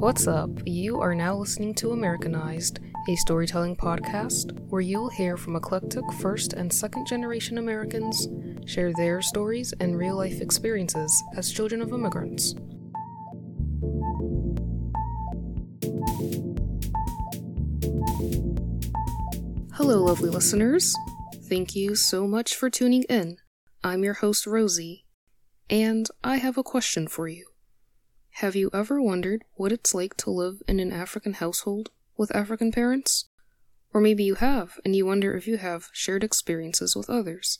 What's up? You are now listening to Americanized, a storytelling podcast where you will hear from eclectic first and second generation Americans share their stories and real life experiences as children of immigrants. Hello, lovely listeners. Thank you so much for tuning in. I'm your host, Rosie, and I have a question for you. Have you ever wondered what it's like to live in an African household with African parents? Or maybe you have, and you wonder if you have shared experiences with others.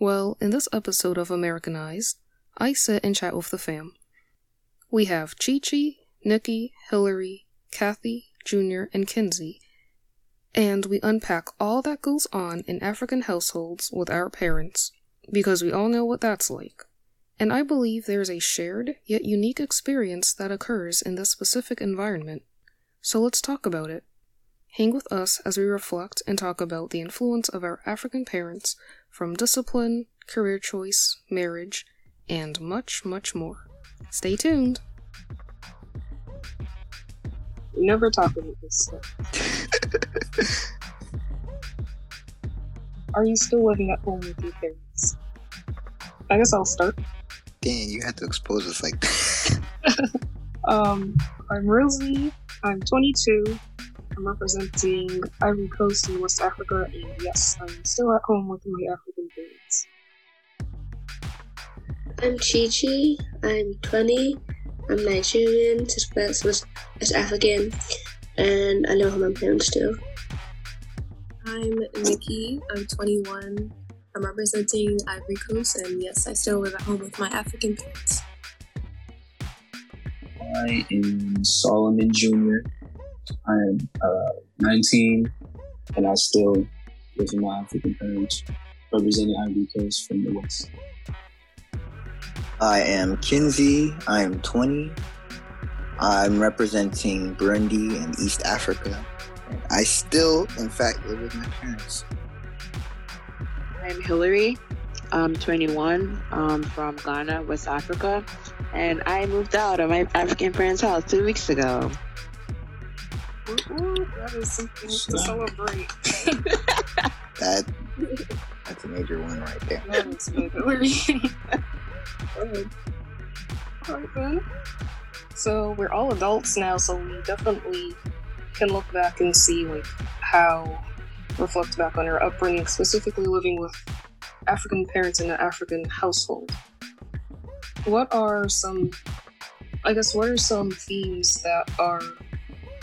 Well, in this episode of Americanized, I sit and chat with the fam. We have Chi Chi, Nikki, Hillary, Kathy, Junior, and Kinsey, and we unpack all that goes on in African households with our parents, because we all know what that's like. And I believe there's a shared yet unique experience that occurs in this specific environment. So let's talk about it. Hang with us as we reflect and talk about the influence of our African parents from discipline, career choice, marriage, and much, much more. Stay tuned. We never talk about this stuff. Are you still living at home with your parents? I guess I'll start. Dang, you had to expose us like that. Um, I'm Rosie. I'm 22. I'm representing Ivory Coast in West Africa, and yes, I'm still at home with my African parents. I'm Chi Chi. I'm 20. I'm Nigerian, West, West, West African, and I live with my parents still. I'm Nikki. I'm 21. I'm representing Ivory Coast, and yes, I still live at home with my African parents. I am Solomon Jr. I am uh, 19, and I still live with my African parents, representing Ivory Coast from the West. I am Kinsey. I am 20. I'm representing Burundi and East Africa. I still, in fact, live with my parents. I'm Hillary. I'm 21. I'm from Ghana, West Africa, and I moved out of my African parents' house two weeks ago. Ooh, that is something to celebrate. That that's a major one right there. That is good, Hillary. Alright then. So we're all adults now, so we definitely can look back and see like how reflect back on our upbringing, specifically living with African parents in an African household. What are some I guess what are some themes that are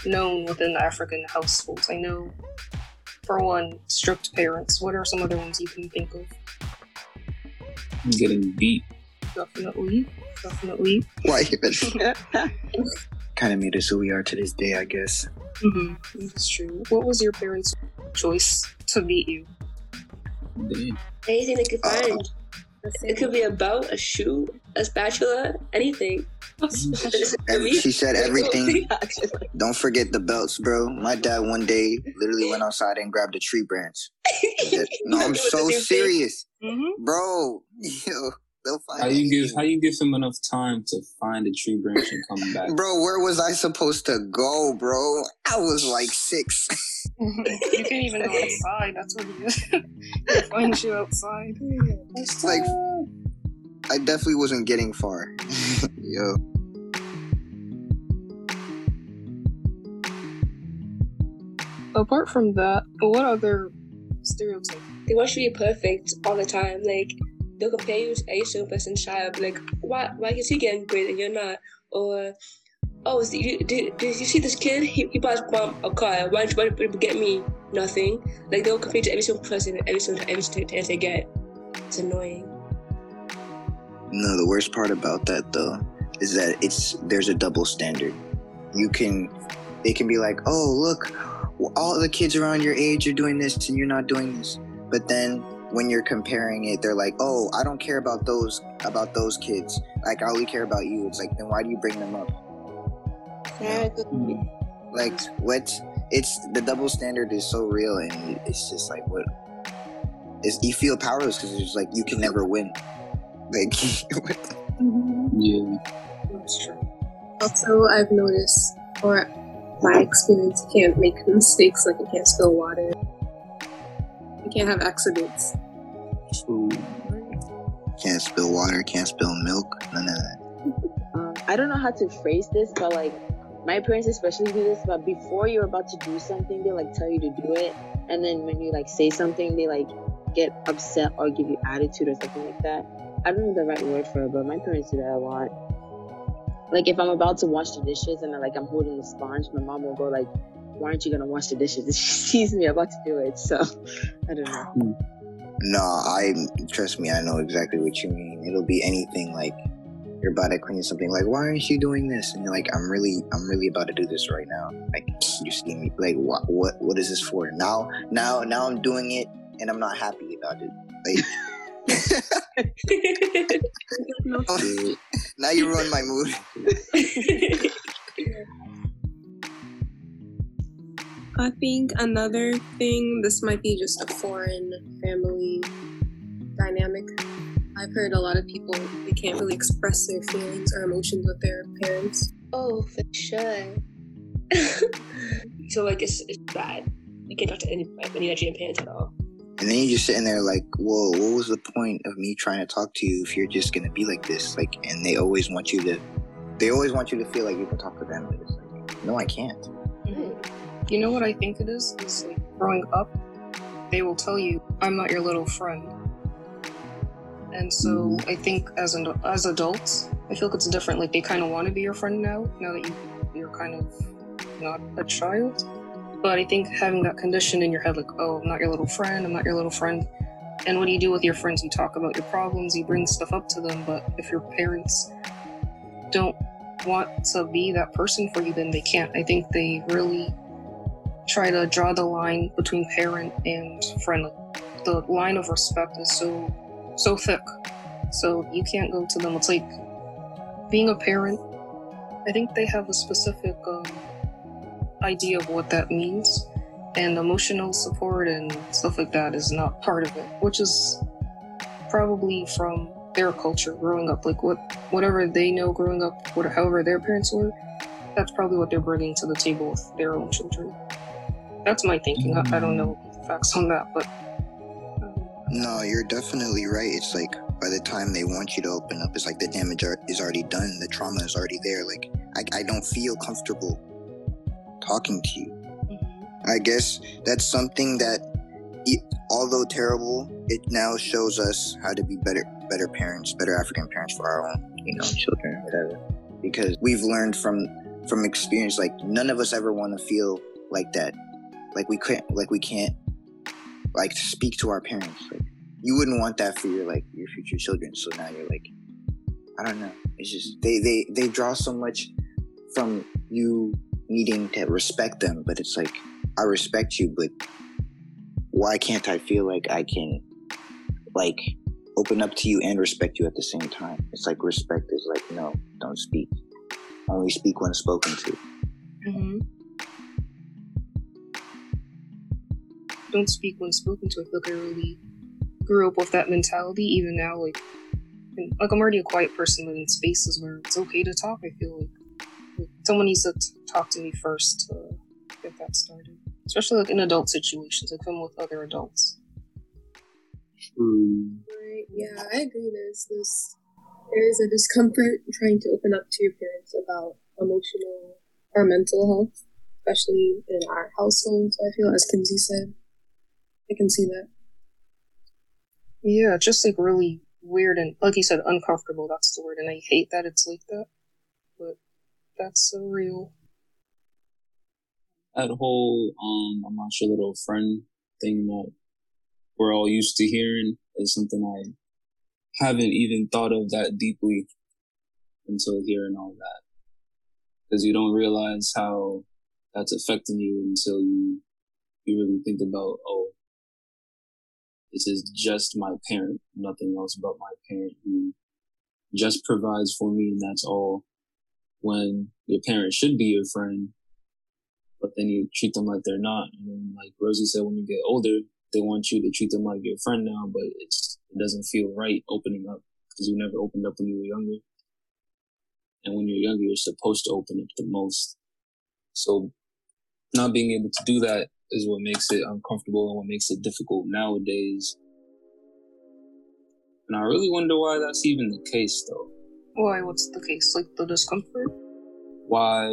known within African households? I know for one, strict parents. What are some other ones you can think of? Getting beat. Definitely. Definitely. Why even? kind of made us who we are to this day, I guess. Mm-hmm. That's true. What was your parents' choice to meet you? Damn. Anything they could Uh, find. It could be a belt, a shoe, a spatula, anything. Every, she said everything. Don't forget the belts, bro. My dad one day literally went outside and grabbed a tree branch. No, I'm so serious, Mm-hmm. bro. Yo, they'll find How you give how you give him enough time to find a tree branch and come back? Bro, where was I supposed to go, bro? I was like six. you can't even go outside. That's what it is. He'll find you outside. It's like I definitely wasn't getting far. Yo. Apart from that, what other stereotypes? They want you to be perfect all the time. Like they'll compare you to a certain person's child. Like why why is he getting great and you're not? Or oh, is you, did, did you see this kid? He, he bought a car. Why don't you get me nothing? Like they'll compare to every single person every single every single they get. It's annoying. No, the worst part about that though is that it's there's a double standard. You can they can be like, "Oh, look, all the kids around your age are doing this and you're not doing this." But then when you're comparing it, they're like, "Oh, I don't care about those about those kids. Like I only care about you." It's like, "Then why do you bring them up?" Yeah. Hmm. Like what? It's the double standard is so real and it's just like what. Is you feel powerless because it's like you can never win. Like what mm-hmm. Yeah. That's true. Also, I've noticed, or my experience, you can't make mistakes, like you can't spill water. You can't have accidents. Ooh. Can't spill water, can't spill milk, none of that. Um, I don't know how to phrase this, but like my parents especially do this. But before you're about to do something, they like tell you to do it, and then when you like say something, they like get upset or give you attitude or something like that. I don't know the right word for it, but my parents do that a lot. Like if I'm about to wash the dishes and I, like I'm holding the sponge, my mom will go like, "Why aren't you gonna wash the dishes?" And she sees me about to do it, so I don't know. Hmm. No, I trust me, I know exactly what you mean. It'll be anything like you're about to clean something, like why aren't you doing this? And you're like, I'm really, I'm really about to do this right now. Like you see me, like what, what, what is this for? Now, now, now I'm doing it, and I'm not happy about it. Like. now you ruined my mood. I think another thing, this might be just a foreign family dynamic. I've heard a lot of people, they can't really express their feelings or emotions with their parents. Oh, for sure. so like it's, it's bad. You can't talk to any, any Nigerian parents at all. And then you're just sitting there like, whoa, what was the point of me trying to talk to you if you're just gonna be like this? Like, and they always want you to, they always want you to feel like you can talk to them. But it's like, no, I can't. You know what I think it is? Is like growing up, they will tell you, "I'm not your little friend," and so I think as an as adults, I feel like it's different. Like they kind of want to be your friend now, now that you you're kind of not a child. But I think having that condition in your head, like, "Oh, I'm not your little friend. I'm not your little friend." And what do you do with your friends? You talk about your problems, you bring stuff up to them. But if your parents don't want to be that person for you, then they can't. I think they really try to draw the line between parent and friend. The line of respect is so so thick, so you can't go to them. It's like being a parent. I think they have a specific um, idea of what that means, and emotional support and stuff like that is not part of it, which is probably from their culture growing up. Like what whatever they know growing up, whatever however their parents were, that's probably what they're bringing to the table with their own children. That's my thinking. I, I don't know mm. facts on that, but um, No, you're definitely right. It's like by the time they want you to open up, it's like the damage are, is already done. The trauma is already there. Like I, I don't feel comfortable talking to you. Mm-hmm. I guess that's something that, e- although terrible, it now shows us how to be better, better parents, better African parents for our own, you know, children, whatever. Because we've learned from from experience, like none of us ever want to feel like that. Like we can't, like we can't, like speak to our parents. Like you wouldn't want that for your like your future children. So now you're like, I don't know. It's just they they they draw so much from you needing to respect them, but it's like I respect you, but why can't I feel like I can like open up to you and respect you at the same time? It's like respect is like no, don't speak. Only speak when spoken to. hmm don't speak when spoken to. I feel like I really grew up with that mentality. Even now, like, and, like I'm already a quiet person, but in spaces where it's okay to talk, I feel like, like someone needs to t- talk to me first to get that started. Especially like in adult situations, like if I'm with other adults. True. Right. Yeah, I agree. There's this, there is a discomfort trying to open up to your parents about emotional or mental health, especially in our household. So I feel, as Kinsey said, I can see that. Yeah, just like really weird and, like you said, uncomfortable. That's the word, and I hate that it's like that. But that's so real. That whole um, I'm not your little friend thing that we're all used to hearing is something I haven't even thought of that deeply until hearing all that. Because you don't realize how that's affecting you until you you really think about, oh, this is just my parent, nothing else but my parent who just provides for me and that's all. When your parent should be your friend, but then you treat them like they're not. And then, like Rosie said, when you get older, they want you to treat them like your friend now, but it's, it doesn't feel right opening up because you never opened up when you were younger. and when you're younger, you're supposed to open up the most. So, not being able to do that is what makes it uncomfortable and what makes it difficult nowadays. And I really wonder why that's even the case, though. Why? What's the case? Like the discomfort? Why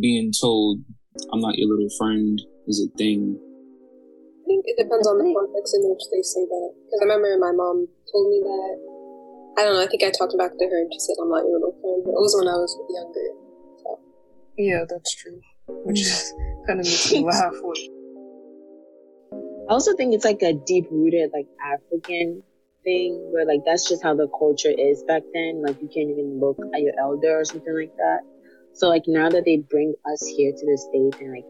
being told I'm not your little friend is a thing. I think it depends on the context in which they say that. Because I remember my mom told me that. I don't know. I think I talked back to her and she said, "I'm not your little friend." But it was when I was younger. So. Yeah, that's true. Which mm. Kind of makes me laugh. I also think it's like a deep rooted like African thing where like that's just how the culture is back then. Like you can't even look at your elder or something like that. So like now that they bring us here to the states and like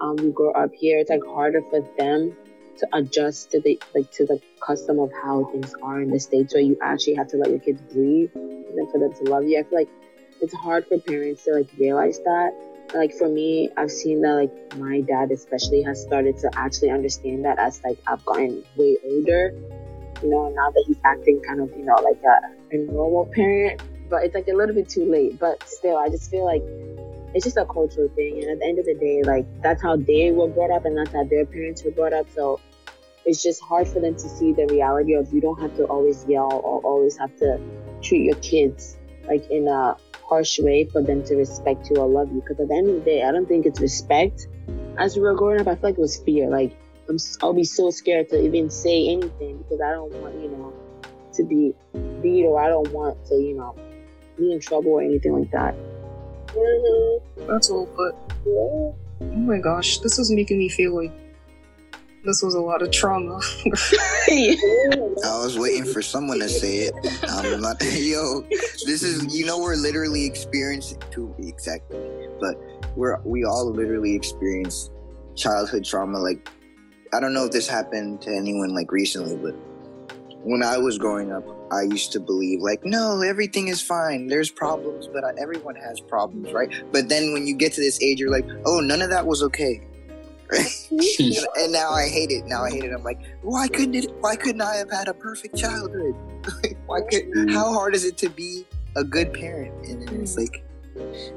um we grow up here, it's like harder for them to adjust to the like to the custom of how things are in the states where you actually have to let your kids breathe and then for them to love you. I feel like it's hard for parents to like realize that. Like for me, I've seen that like my dad especially has started to actually understand that as like I've gotten way older. You know, now that he's acting kind of, you know, like a, a normal parent. But it's like a little bit too late. But still I just feel like it's just a cultural thing and at the end of the day, like that's how they were brought up and that's how their parents were brought up. So it's just hard for them to see the reality of you don't have to always yell or always have to treat your kids like in a harsh way for them to respect you or love you. Because at the end of the day, I don't think it's respect. As we were growing up, I feel like it was fear. Like I'm, I'll be so scared to even say anything because I don't want you know to be beat or I don't want to you know be in trouble or anything like that. Mm-hmm. that's all. But Yeah. oh my gosh, this is making me feel like this was a lot of trauma. I was waiting for someone to say it. I'm not, yo, this is you know we're literally experiencing to be exactly, but we're we all literally experience childhood trauma. Like I don't know if this happened to anyone like recently, but when I was growing up, I used to believe like no, everything is fine. There's problems, but uh, everyone has problems, right? But then when you get to this age, you're like, oh, none of that was okay. and now I hate it. Now I hate it. I'm like, why couldn't it? Why couldn't I have had a perfect childhood? why could? Mm-hmm. How hard is it to be a good parent? And then it's like,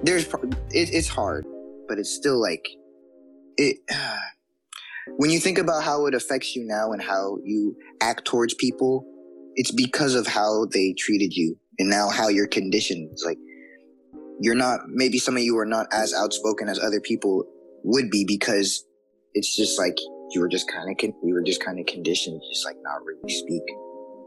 there's, it, it's hard, but it's still like, it. when you think about how it affects you now and how you act towards people, it's because of how they treated you and now how you're conditioned. It's like you're not. Maybe some of you are not as outspoken as other people would be because it's just like you were just kind of con- we were just kind of conditioned just like not really speak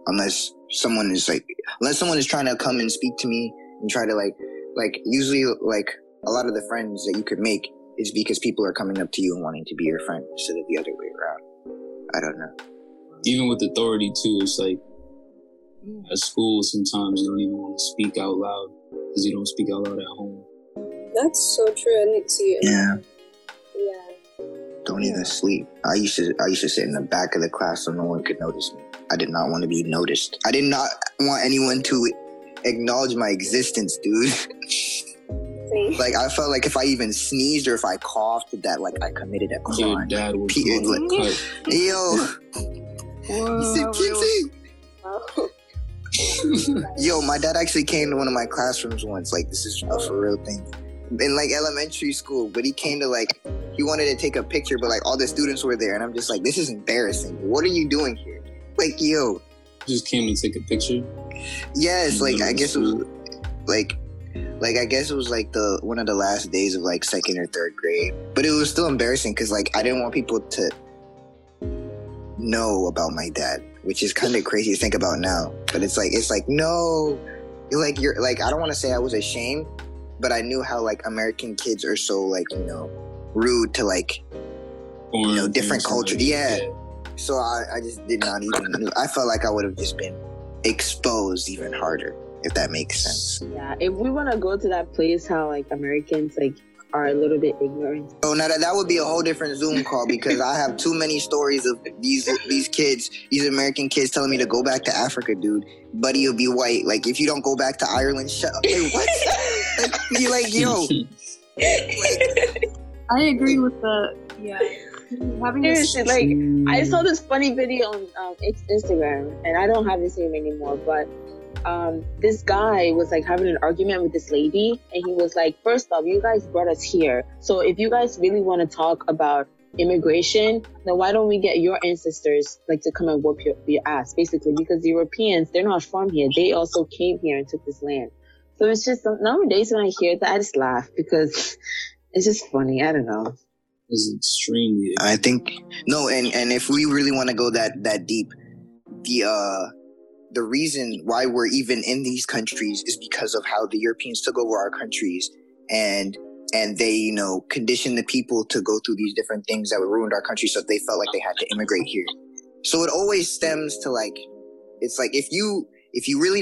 unless someone is like unless someone is trying to come and speak to me and try to like like usually like a lot of the friends that you could make is because people are coming up to you and wanting to be your friend instead of the other way around i don't know Even with authority too, it's like mm. at school sometimes you don't even want to speak out loud because you don't speak out loud at home. That's so true. I didn't see it. Uh, yeah Yeah. Don't even sleep i used to i used to sit in the back of the class so no one could notice me i did not want to be noticed i did not want anyone to acknowledge my existence dude Like I felt like if I even sneezed or if I coughed, that like I committed a Your crime. dad was P- going to cut. Yo, Whoa, he said, really? Yo, my dad actually came to one of my classrooms once. Like this is a for real thing. In like elementary school, but he came to like he wanted to take a picture, but like all the students were there, and I'm just like, this is embarrassing. What are you doing here? Like, yo, Just came to take a picture. yes, like I guess it was like like I guess it was like the one of the last days of like second or third grade. But it was still embarrassing because like I didn't want people to know about my dad, which is kind of crazy to think about now. But it's like it's like no, like you're like I don't want to say I was ashamed, but I knew how like American kids are so like you know rude to like Or know, different something culture. like- Yeah. so I, I just did not even I felt like I would have just been exposed even harder if that makes sense. Yeah, if we want to go to that place, how like Americans like are a little bit ignorant. Oh, now that, that would be a whole different Zoom call because I have too many stories of these these kids, these American kids telling me to go back to Africa, dude. Buddy, you'll be white. Like if you don't go back to Ireland, shut up. Like, what? like, you like, yo, I agree with the yeah. Having this Seriously, like I saw this funny video on um, Instagram, and I don't have the same anymore. But um, this guy was like having an argument with this lady, and he was like, First off, you guys brought us here. So if you guys really want to talk about immigration, then why don't we get your ancestors like to come and whoop your, your ass, basically? Because the Europeans, they're not from here. They also came here and took this land. So it's just nowadays when I hear that, I just laugh because it's just funny. I don't know. It's extremely. I think no, and and if we really want to go that that deep, the uh the reason why we're even in these countries is because of how the Europeans took over our countries and and they you know conditioned the people to go through these different things that ruined our country so they felt like they had to immigrate here. So it always stems to like it's like if you if you really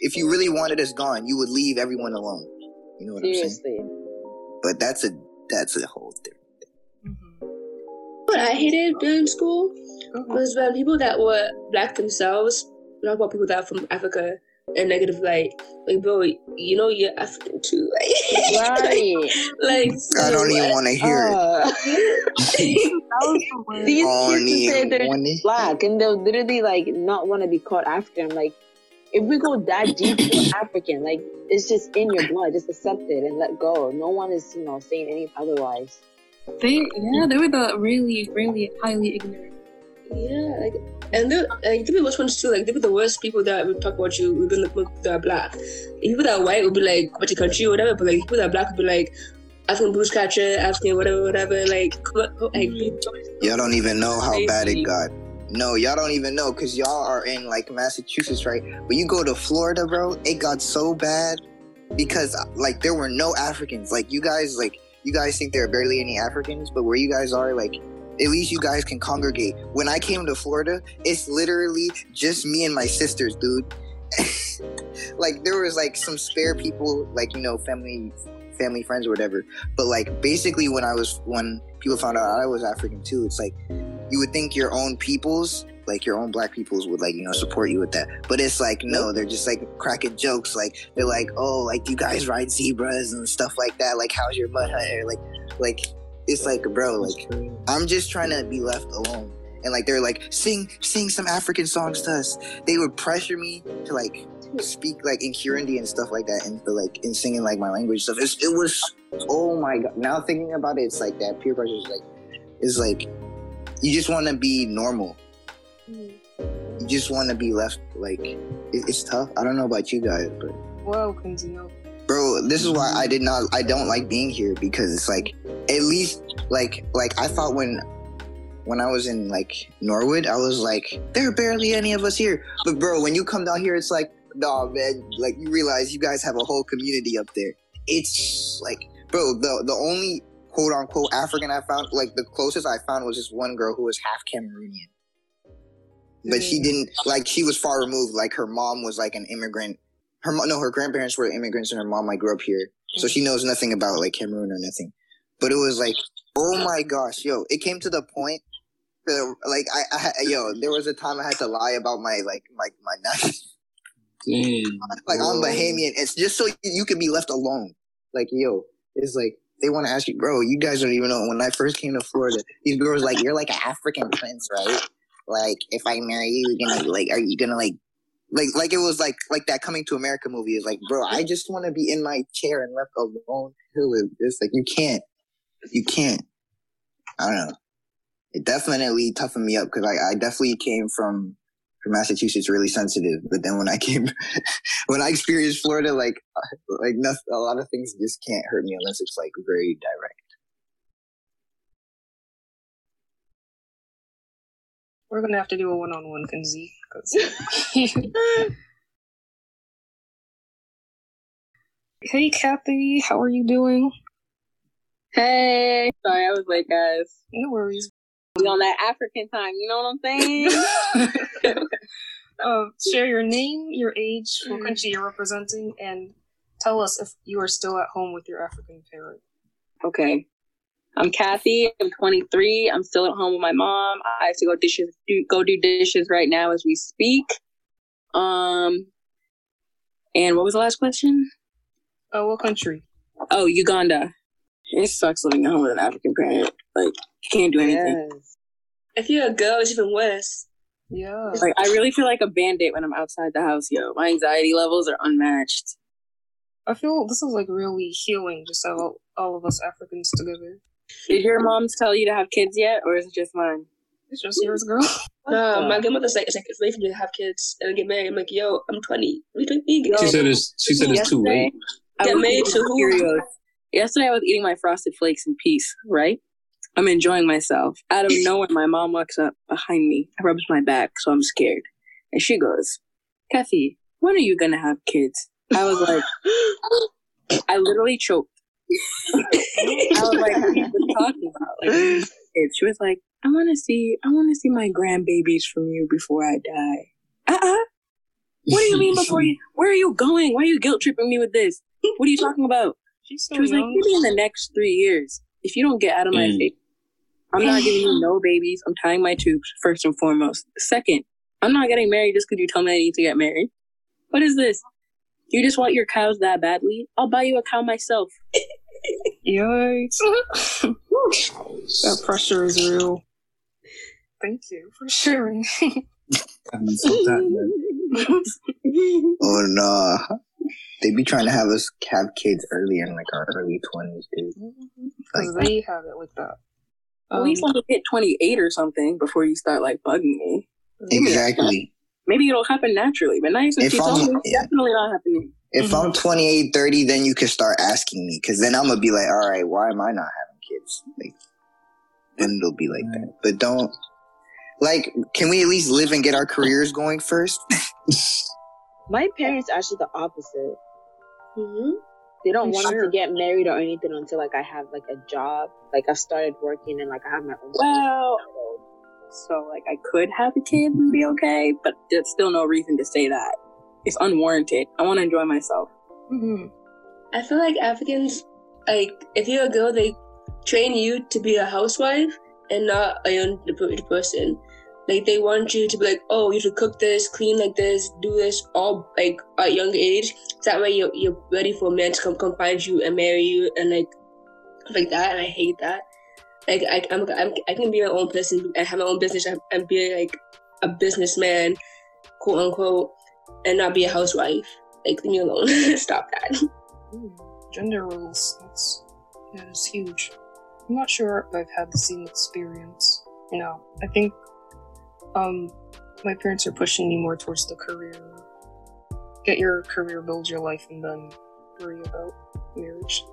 if you really wanted us gone, you would leave everyone alone. You know what Seriously. I'm saying? But that's a that's a whole thing. What I hated during school mm-hmm. was when people that were black themselves talk about people that are from Africa in negative light. Like, bro, you know you're African too. Right. like, I don't even want to hear it. Uh, these Don't kids who say they're wanna- black and they'll literally like not want to be called African. I'm like, if we go that deep, you're African. Like, it's just in your blood. Just accept it and let go. No one is, you know, saying any otherwise. They yeah, they were the really, really highly ignorant. yeah, like, and they like they be worst ones too. Like they be the worst people that would talk about you. Would be like people that are black. People that are white would be like about your country or whatever. But like people that are black would be like African Bruce Catcher, African whatever, whatever. Like, come on, like mm-hmm. Y'all don't even know how bad it got. No, y'all don't even know because y'all are in like Massachusetts, right? But you go to Florida, bro, it got so bad because like there were no Africans. Like you guys, like you guys think there are barely any Africans, but where you guys are, like at least you guys can congregate. When I came to Florida, it's literally just me and my sisters, dude. like there was like some spare people, like you know, family, family friends or whatever. But like basically, when I was when people found out I was African too, it's like you would think your own peoples, like your own black peoples, would like you know support you with that. But it's like no, they're just like cracking jokes. Like they're like, oh, like you guys ride zebras and stuff like that. Like how's your mud hunter? Like, like it's like bro, like I'm just trying to be left alone. And like they're like sing sing some African songs to us. They would pressure me to like speak like in Kirundi and stuff like that, and like in singing like my language stuff. It's, it was oh my god. Now thinking about it, it's like that peer pressure is like is like you just want to be normal. You just want to be left like it, it's tough. I don't know about you guys, but Wow, Kinsey. Bro, this is why I mm-hmm. did not. I don't like being here because it's like at least like like I thought when when I was in like Norwood, I was like there are barely any of us here. But bro, when you come down here, it's like nah, man. Like you realize you guys have a whole community up there. It's like bro, the the only quote unquote African I found, like the closest I found was this one girl who was half Cameroonian. But she mm. didn't like she was far removed. Like her mom was like an immigrant. Her no, her grandparents were immigrants, and her mom like grew up here, so she mm-hmm. knows nothing about like Cameroon or nothing. But it was like, oh my gosh, yo! It came to the point, where, like I, I, yo, there was a time I had to lie about my like my my Damn. like I'm. Bahamian. It's just so you, you can be left alone. Like, yo, it's like they want to ask you, bro. You guys don't even know. When I first came to Florida, these girls like, you're like an African prince, right? Like, if I marry you, you're gonna like, are you gonna like, like, like it was like like that coming to America movie is like, bro. I just want to be in my chair and left alone. It's like you can't, you can't. I don't know. It definitely toughened me up because I, I definitely came from from Massachusetts really sensitive. But then when I came, when I experienced Florida, like uh, like nothing, a lot of things just can't hurt me unless it's like very direct. We're gonna have to do a one-on-one, Kinsey. 'Cause- hey, Kathy, how are you doing? Hey, sorry, I was late, guys. No worries. We on that African time, you know what I'm saying? uh, share your name, your age, what country you're representing, and tell us if you are still at home with your African parent. okay. I'm Kathy. I'm 23. I'm still at home with my mom. I have to go dishes, do, go do dishes right now as we speak. Um, and what was the last question? Uh, what country? Oh, Uganda. It sucks living at home with an African parent. Like, you can't do anything. Yes. if you're a girl, it's even worse. Yeah. Like I really feel like a band-aid when I'm outside the house, yo. My anxiety levels are unmatched. I feel this is like really healing just have all, all of us Africans together. Did your moms tell you to have kids yet, or is it just mine? It's just yours, girl. Uh, no, my grandmother's like, it's like it's late for me to have kids and get married. I'm like, yo, I'm 20. What do you think? She said it's she said it's too late. Get married to who? Yesterday, I was eating my frosted flakes in peace. Right? I'm enjoying myself. Out of nowhere, my mom walks up behind me, rubs my back, so I'm scared, and she goes, "Kathy, when are you gonna have kids?" I was like, I literally choked. I was like, "What are you talking about?" Like. She was like, "I want to see, I want to see my grandbabies from you before I die." Uh uh What do you mean before you? Where are you going? Why are you guilt tripping me with this? What are you talking about? She's so She was like, young. maybe in the next three years, if you don't get out of my Mm. face, I'm not giving you no babies. I'm tying my tubes first and foremost. Second, I'm not getting married just because you tell me I need to get married. What is this? You just want your cows that badly? I'll buy you a cow myself. Yikes. that pressure is real. Thank you for sharing. I haven't felt that yet. Oh no. They'd be trying to have us have kids early in like our early twenties, dude. Because Like, they have it like that. At least um, when you hit 28 or something before you start like bugging me. exactly. Maybe it'll happen naturally, but now since If you told I'm- me, it's definitely not happening. If Mhm. I'm 28, 30, then you can start asking me, because then I'm gonna be like, all right, why am I not having kids? Like, then it'll be like that. But don't, like, can we at least live and get our careers going first? My parents are actually the opposite. hmm They don't I'm want sure. to get married or anything until like I have like a job, like I've started working and like I have my own. Well, so like I could have a kid and be okay, but there's still no reason to say that. It's unwarranted. I want to enjoy myself. hmm I feel like Africans, like, if you're a girl, they train you to be a housewife and not a young person. Like, they want you to be like, oh, you should cook this, clean like this, do this, all like at young age. That way you're, you're ready for a man to come, come find you and marry you and like, like that. And I hate that. Like, I, I'm, I'm, I can be my own person and have my own business and, and be like a businessman, quote unquote, and not be a housewife. Like, leave me alone. Stop that. Gender roles. That's that is huge. I'm not sure if I've had the same experience. No, I think um my parents are pushing me more towards the career. Get your career, build your life, and then worry about marriage.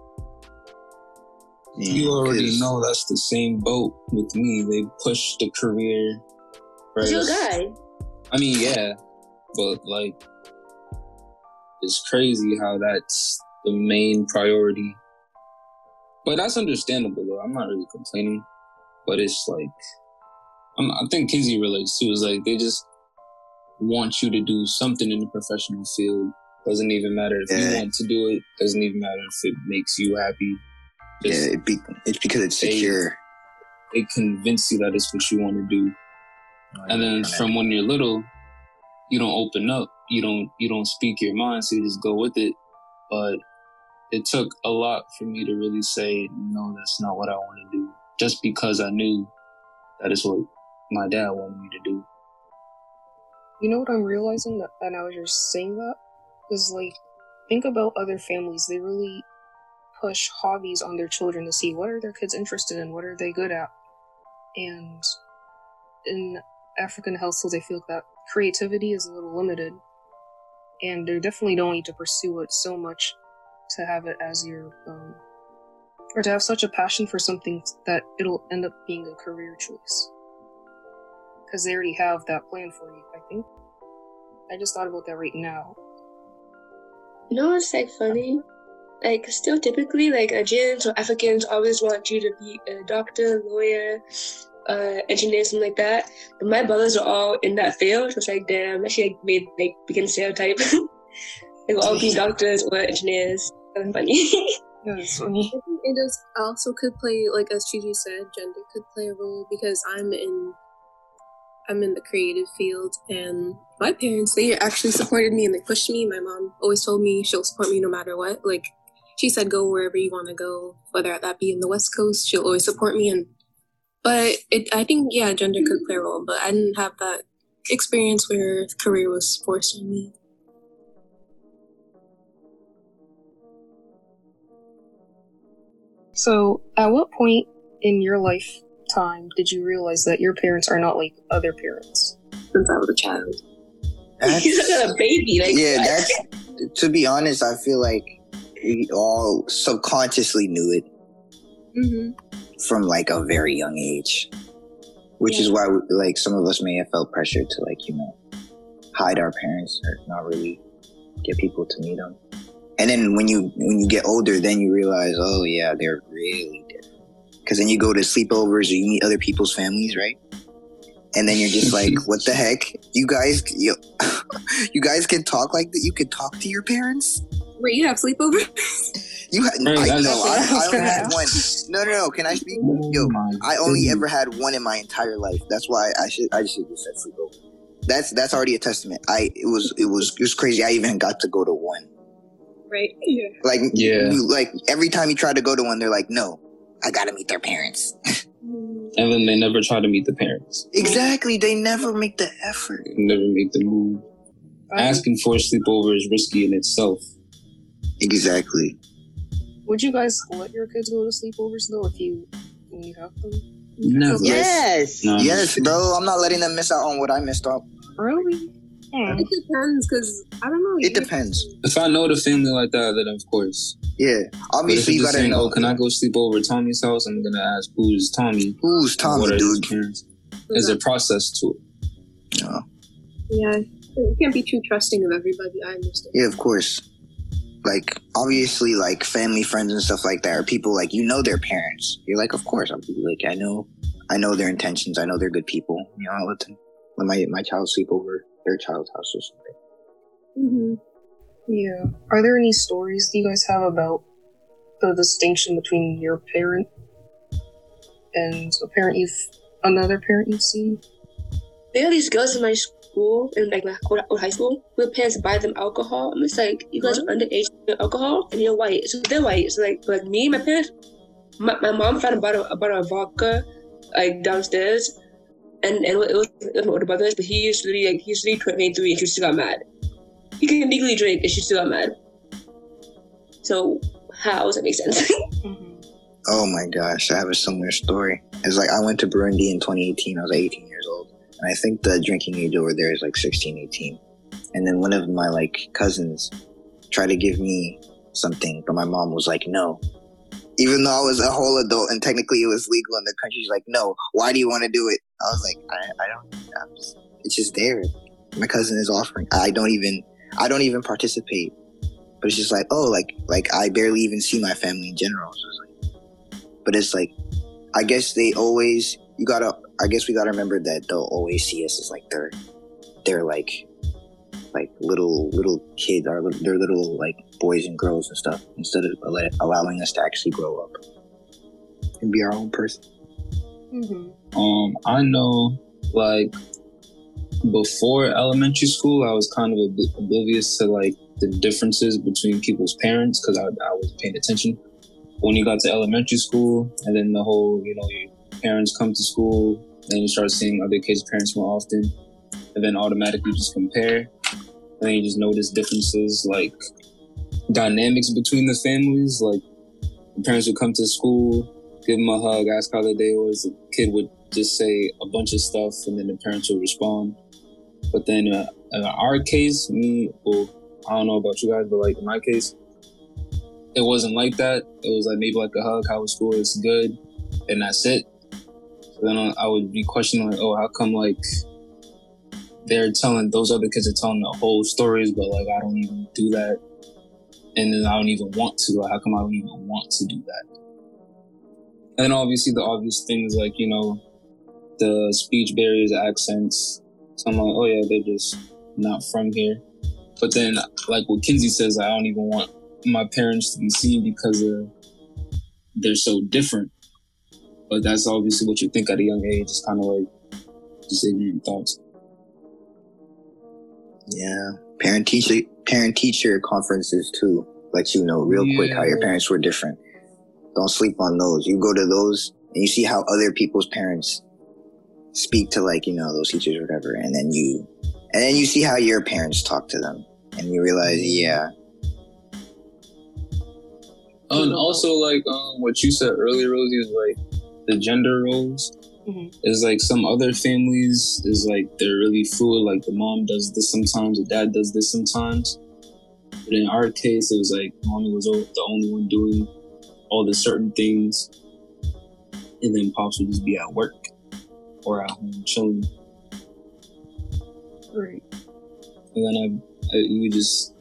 You already know that's the same boat with me. They push the career. Right? You're a guy. I mean, yeah, but like, it's crazy how that's the main priority. But that's understandable, though. I'm not really complaining. But it's like, I'm, I think Kinsey relates too. Is like they just want you to do something in the professional field. Doesn't even matter if you want to do it. Doesn't even matter if it makes you happy. Yeah, it be, it's because it's They- secure. they convince you that it's what you want to do. And then from when you're little, you don't open up. You don't you don't speak your mind, so you just go with it. But it took a lot for me to really say, no, that's not what I want to do. Just because I knew that is what my dad wanted me to do. You know what I'm realizing that, that now as you're saying that is like think about other families. They really push hobbies on their children to see what are their kids interested in, what are they good at. And in African households I feel like that creativity is a little limited. And they definitely don't need to pursue it so much to have it as your um or to have such a passion for something that it'll end up being a career choice because they already have that plan for you. I think. I just thought about that right now. You know what's like funny? Like still typically like Nigerians or Africans always want you to be a doctor, lawyer, uh, engineer, something like that. But my brothers are all in that field, so it's like damn, that shit like, made like begin stereotype. they will all be doctors or engineers. Kind of funny. That's funny. I think it does also could play like as Chi Chi said, gender could play a role because I'm in I'm in the creative field and my parents they actually supported me and they pushed me. My mom always told me she'll support me no matter what. Like she said go wherever you want to go, whether that be in the West Coast, she'll always support me and but it I think yeah, gender could play a role, but I didn't have that experience where career was forced on me. So, at what point in your lifetime did you realize that your parents are not like other parents? Since I was a child. That's- He's not a baby. Like, yeah, that's to be honest. I feel like we all subconsciously knew it Mm-hmm. From like a very young age, which is why like some of us may have felt pressure to like you know hide our parents or not really get people to meet them. And then when you when you get older, then you realize, oh yeah, they're really different. Because then you go to sleepovers or you meet other people's families, right? And then you're just like, what the heck? You guys, you, you guys can talk like that. You can talk to your parents. Wait, you have sleepover? You, ha- Hey, I that's- know. I, I only had one. No, no, no. Can I speak? Oh Yo, I only ever had one in my entire life. That's why I should I should just said sleepover. That's that's already a testament. I it was it was it was crazy. I even got to go to one. right. Yeah. Like Yeah. you- like every time you try to go to one, they're like, no, I gotta meet their parents. Mm. And then they never try to meet the parents. exactly. They never make the effort. They never make the move. Asking for a sleepover is risky in itself. Exactly. Would you guys let your kids go to sleepovers though if you when you have them? Never. Yes. No. Yes, bro. I'm not letting them miss out on what I missed out. Really? Hmm. It depends, because I don't know. It depends. If I know the family like that, then of course. Yeah. But if Obviously, you're gotta saying, know "Oh, can I go sleep over at Tommy's house?" I'm gonna ask, "Who's Tommy?" who's Tommy, what are his dude. parents? There's a process to it. No. Yeah. You can't be too trusting of everybody. I understand. Yeah, of course. Like obviously, like family, friends, and stuff like that or people like you know their parents. You're like, of course. I'm like, I know, I know their intentions. I know they're good people. You know, I let them, let my my child sleep over their child's house or something. Mm-hmm. Yeah. Are there any stories you guys have about the distinction between your parent and a parent you've another parent you've seen? There are these girls in my school, in like my old, old high school, who parents buy them alcohol. I'm just like, you guys are underage with alcohol, and you're white, so they're white. So like, like me, my parents, my, my mom found a bottle, a bottle of vodka, like downstairs, and and it was, it was my older brother's, but he used to be like he's really 23 and she still got mad. He can legally drink, and she still got mad. So how does that make sense? Mm-hmm. Oh my gosh, I have a similar story. It's like I went to Burundi in 2018. I was 18 years old, and I think the drinking age over there is like 16, 18. And then one of my like cousins tried to give me something, but my mom was like, no. Even though I was a whole adult and technically it was legal in the country, she's like, no. Why do you want to do it? I was like, I, I don't. I'm just, it's just there. My cousin is offering. I don't even. I don't even participate. But it's just like, oh, like like I barely even see my family in general. So it's like but it's like i guess they always you gotta i guess we gotta remember that they'll always see us as like they're they're like like little little kids or li- they're little like boys and girls and stuff instead of allowing us to actually grow up and be our own person Mm-hmm. Um, I know, like, before elementary school, I was kind of ob- oblivious to like the differences between people's parents because I, I was paying attention. When you got to elementary school, and then the whole, you know, your parents come to school, then you start seeing other kids' parents more often, and then automatically just compare, and then you just notice differences like dynamics between the families. Like, the parents would come to school, give them a hug, ask how their day was. The kid would just say a bunch of stuff, and then the parents would respond. But then uh, in our case, me, well, I don't know about you guys, but like in my case, it wasn't like that. It was like maybe like a hug, how was school, it's good, and that's it. Then I would be questioning like, oh, how come like they're telling those other kids are telling the whole stories, but like I don't even do that, and then I don't even want to. Like, how come I don't even want to do that? And then obviously the obvious things like, you know, the speech barriers, accents. So I'm like, oh yeah, they're just not from here. But then, like what Kinsey says, I don't even want my parents to be seen because uh, they're so different. But that's obviously what you think at a young age. It's kind of like just ignorant thoughts. yeah. Parent teacher parent teacher conferences too. Let you know real quick how your parents were different. Don't sleep on those. You go to those and you see how other people's parents speak to like you know those teachers or whatever, and then you and then you see how your parents talk to them, and you realize, yeah, Oh, and also like um, what you said earlier, Rosie, is like the gender roles. Mhm. Is like some other families is like they're really fluid. Like the mom does this sometimes, the dad does this sometimes. But in our case, it was like mommy was the only one doing all the certain things, and then pops would just be at work or at home chilling. Right. And then I, I you just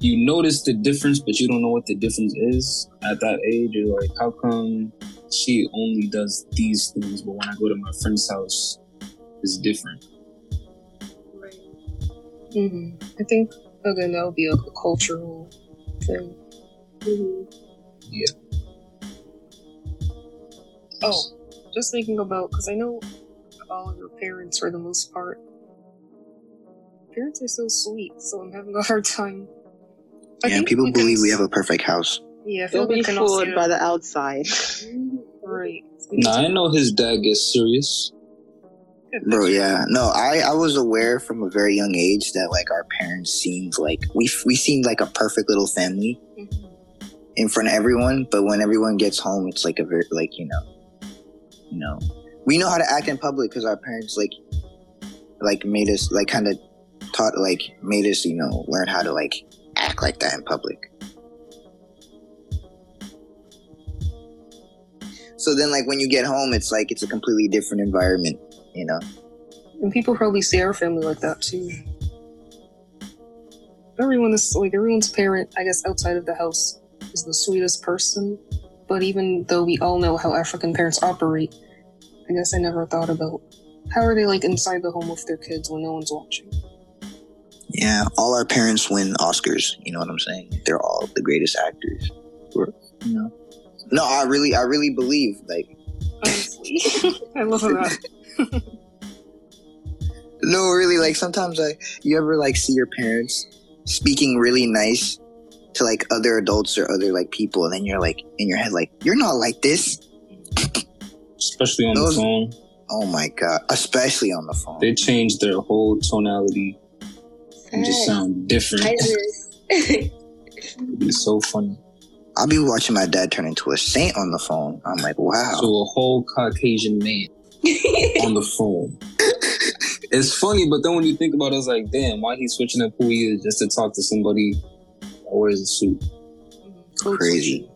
you notice the difference, but you don't know what the difference is at that age. You're like, how come she only does these things, but when I go to my friend's house, it's different. Right. hmm I think again that would be a cultural thing. Mhm. Oh, just thinking about because I know all of your parents for the most part. Parents are so sweet, so I'm having a hard time. I yeah. People we can believe we have a perfect house. Yeah, I feel Don't like be can all fooled by the outside. Right. Nah, I know his dad gets serious. Bro, yeah, no, I I was aware from a very young age that like our parents seemed like we we seemed like a perfect little family Mhm. in front of everyone, but when everyone gets home, it's like a very like you know, you know, we know how to act in public because our parents like like made us like kind of taught like made us you know learn how to like act like that in public. So then, like when you get home, it's like it's a completely different environment, you know. And people probably see our family like that too. Everyone is like everyone's parent, I guess, outside of the house is the sweetest person. But even though we all know how African parents operate, I guess I never thought about how are they like inside the home with their kids when no one's watching. Yeah, all our parents win Oscars. You know what I'm saying? They're all the greatest actors. We're- you know. No, I really, I really believe like Honestly, I love that. no, really like sometimes I you ever like see your parents speaking really nice to like other adults or other like people, and then you're like in your head like you're not like this. Especially on Those- the phone. Oh my god, especially on the phone. They change their whole tonality and just sound different. I just It's so funny. I'll be watching my dad turn into a saint on the phone. I'm like, wow. So a whole Caucasian man on the phone. It's funny, but then when you think about it, it's like, damn, why he switching up who he is just to talk to somebody that wears a suit? Crazy.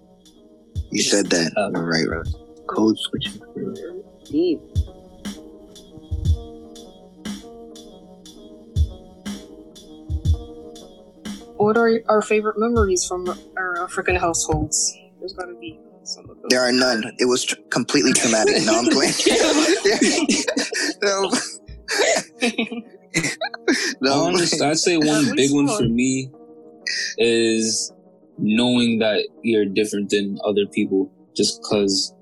You said that. Um, You're right, Rose. Code switching. Deep. What are our favorite memories from our African households? There's gotta be some of those. There are none. It was tr- completely traumatic. No, I'm playing. no, no. I'm Honest, playing. I'd say one least big one one. for me is knowing that you're different than other people just because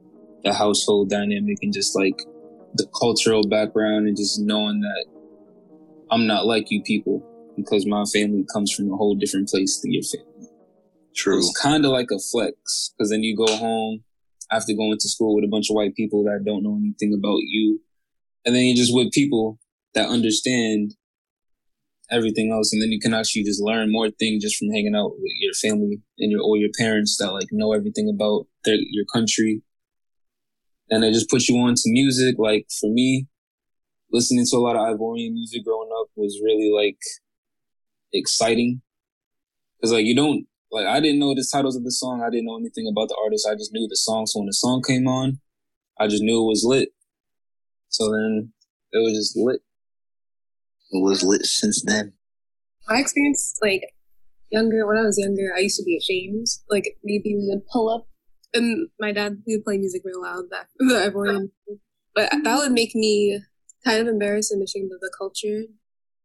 the household dynamic and just like the cultural background and just knowing that I'm not like you people because my family comes from a whole different place than your family. True. It's kind of like a flex because then you go home after going to school with a bunch of white people that don't know anything about you. And then you're just with people that understand everything else. And then you can actually just learn more things just from hanging out with your family and your, or your parents that like know everything about their, your country. And it just puts you on to music. Like for me, listening to a lot of Ivorian music growing up was really like exciting. Cause like you don't, like I didn't know the titles of the song. I didn't know anything about the artist. I just knew the song. So when the song came on, I just knew it was lit. So then it was just lit. It was lit since then. My experience, like younger, when I was younger, I used to be ashamed. Like maybe we would pull up, and my dad we would play music real loud back the Ivorian, but that would make me kind of embarrassed and ashamed of the culture.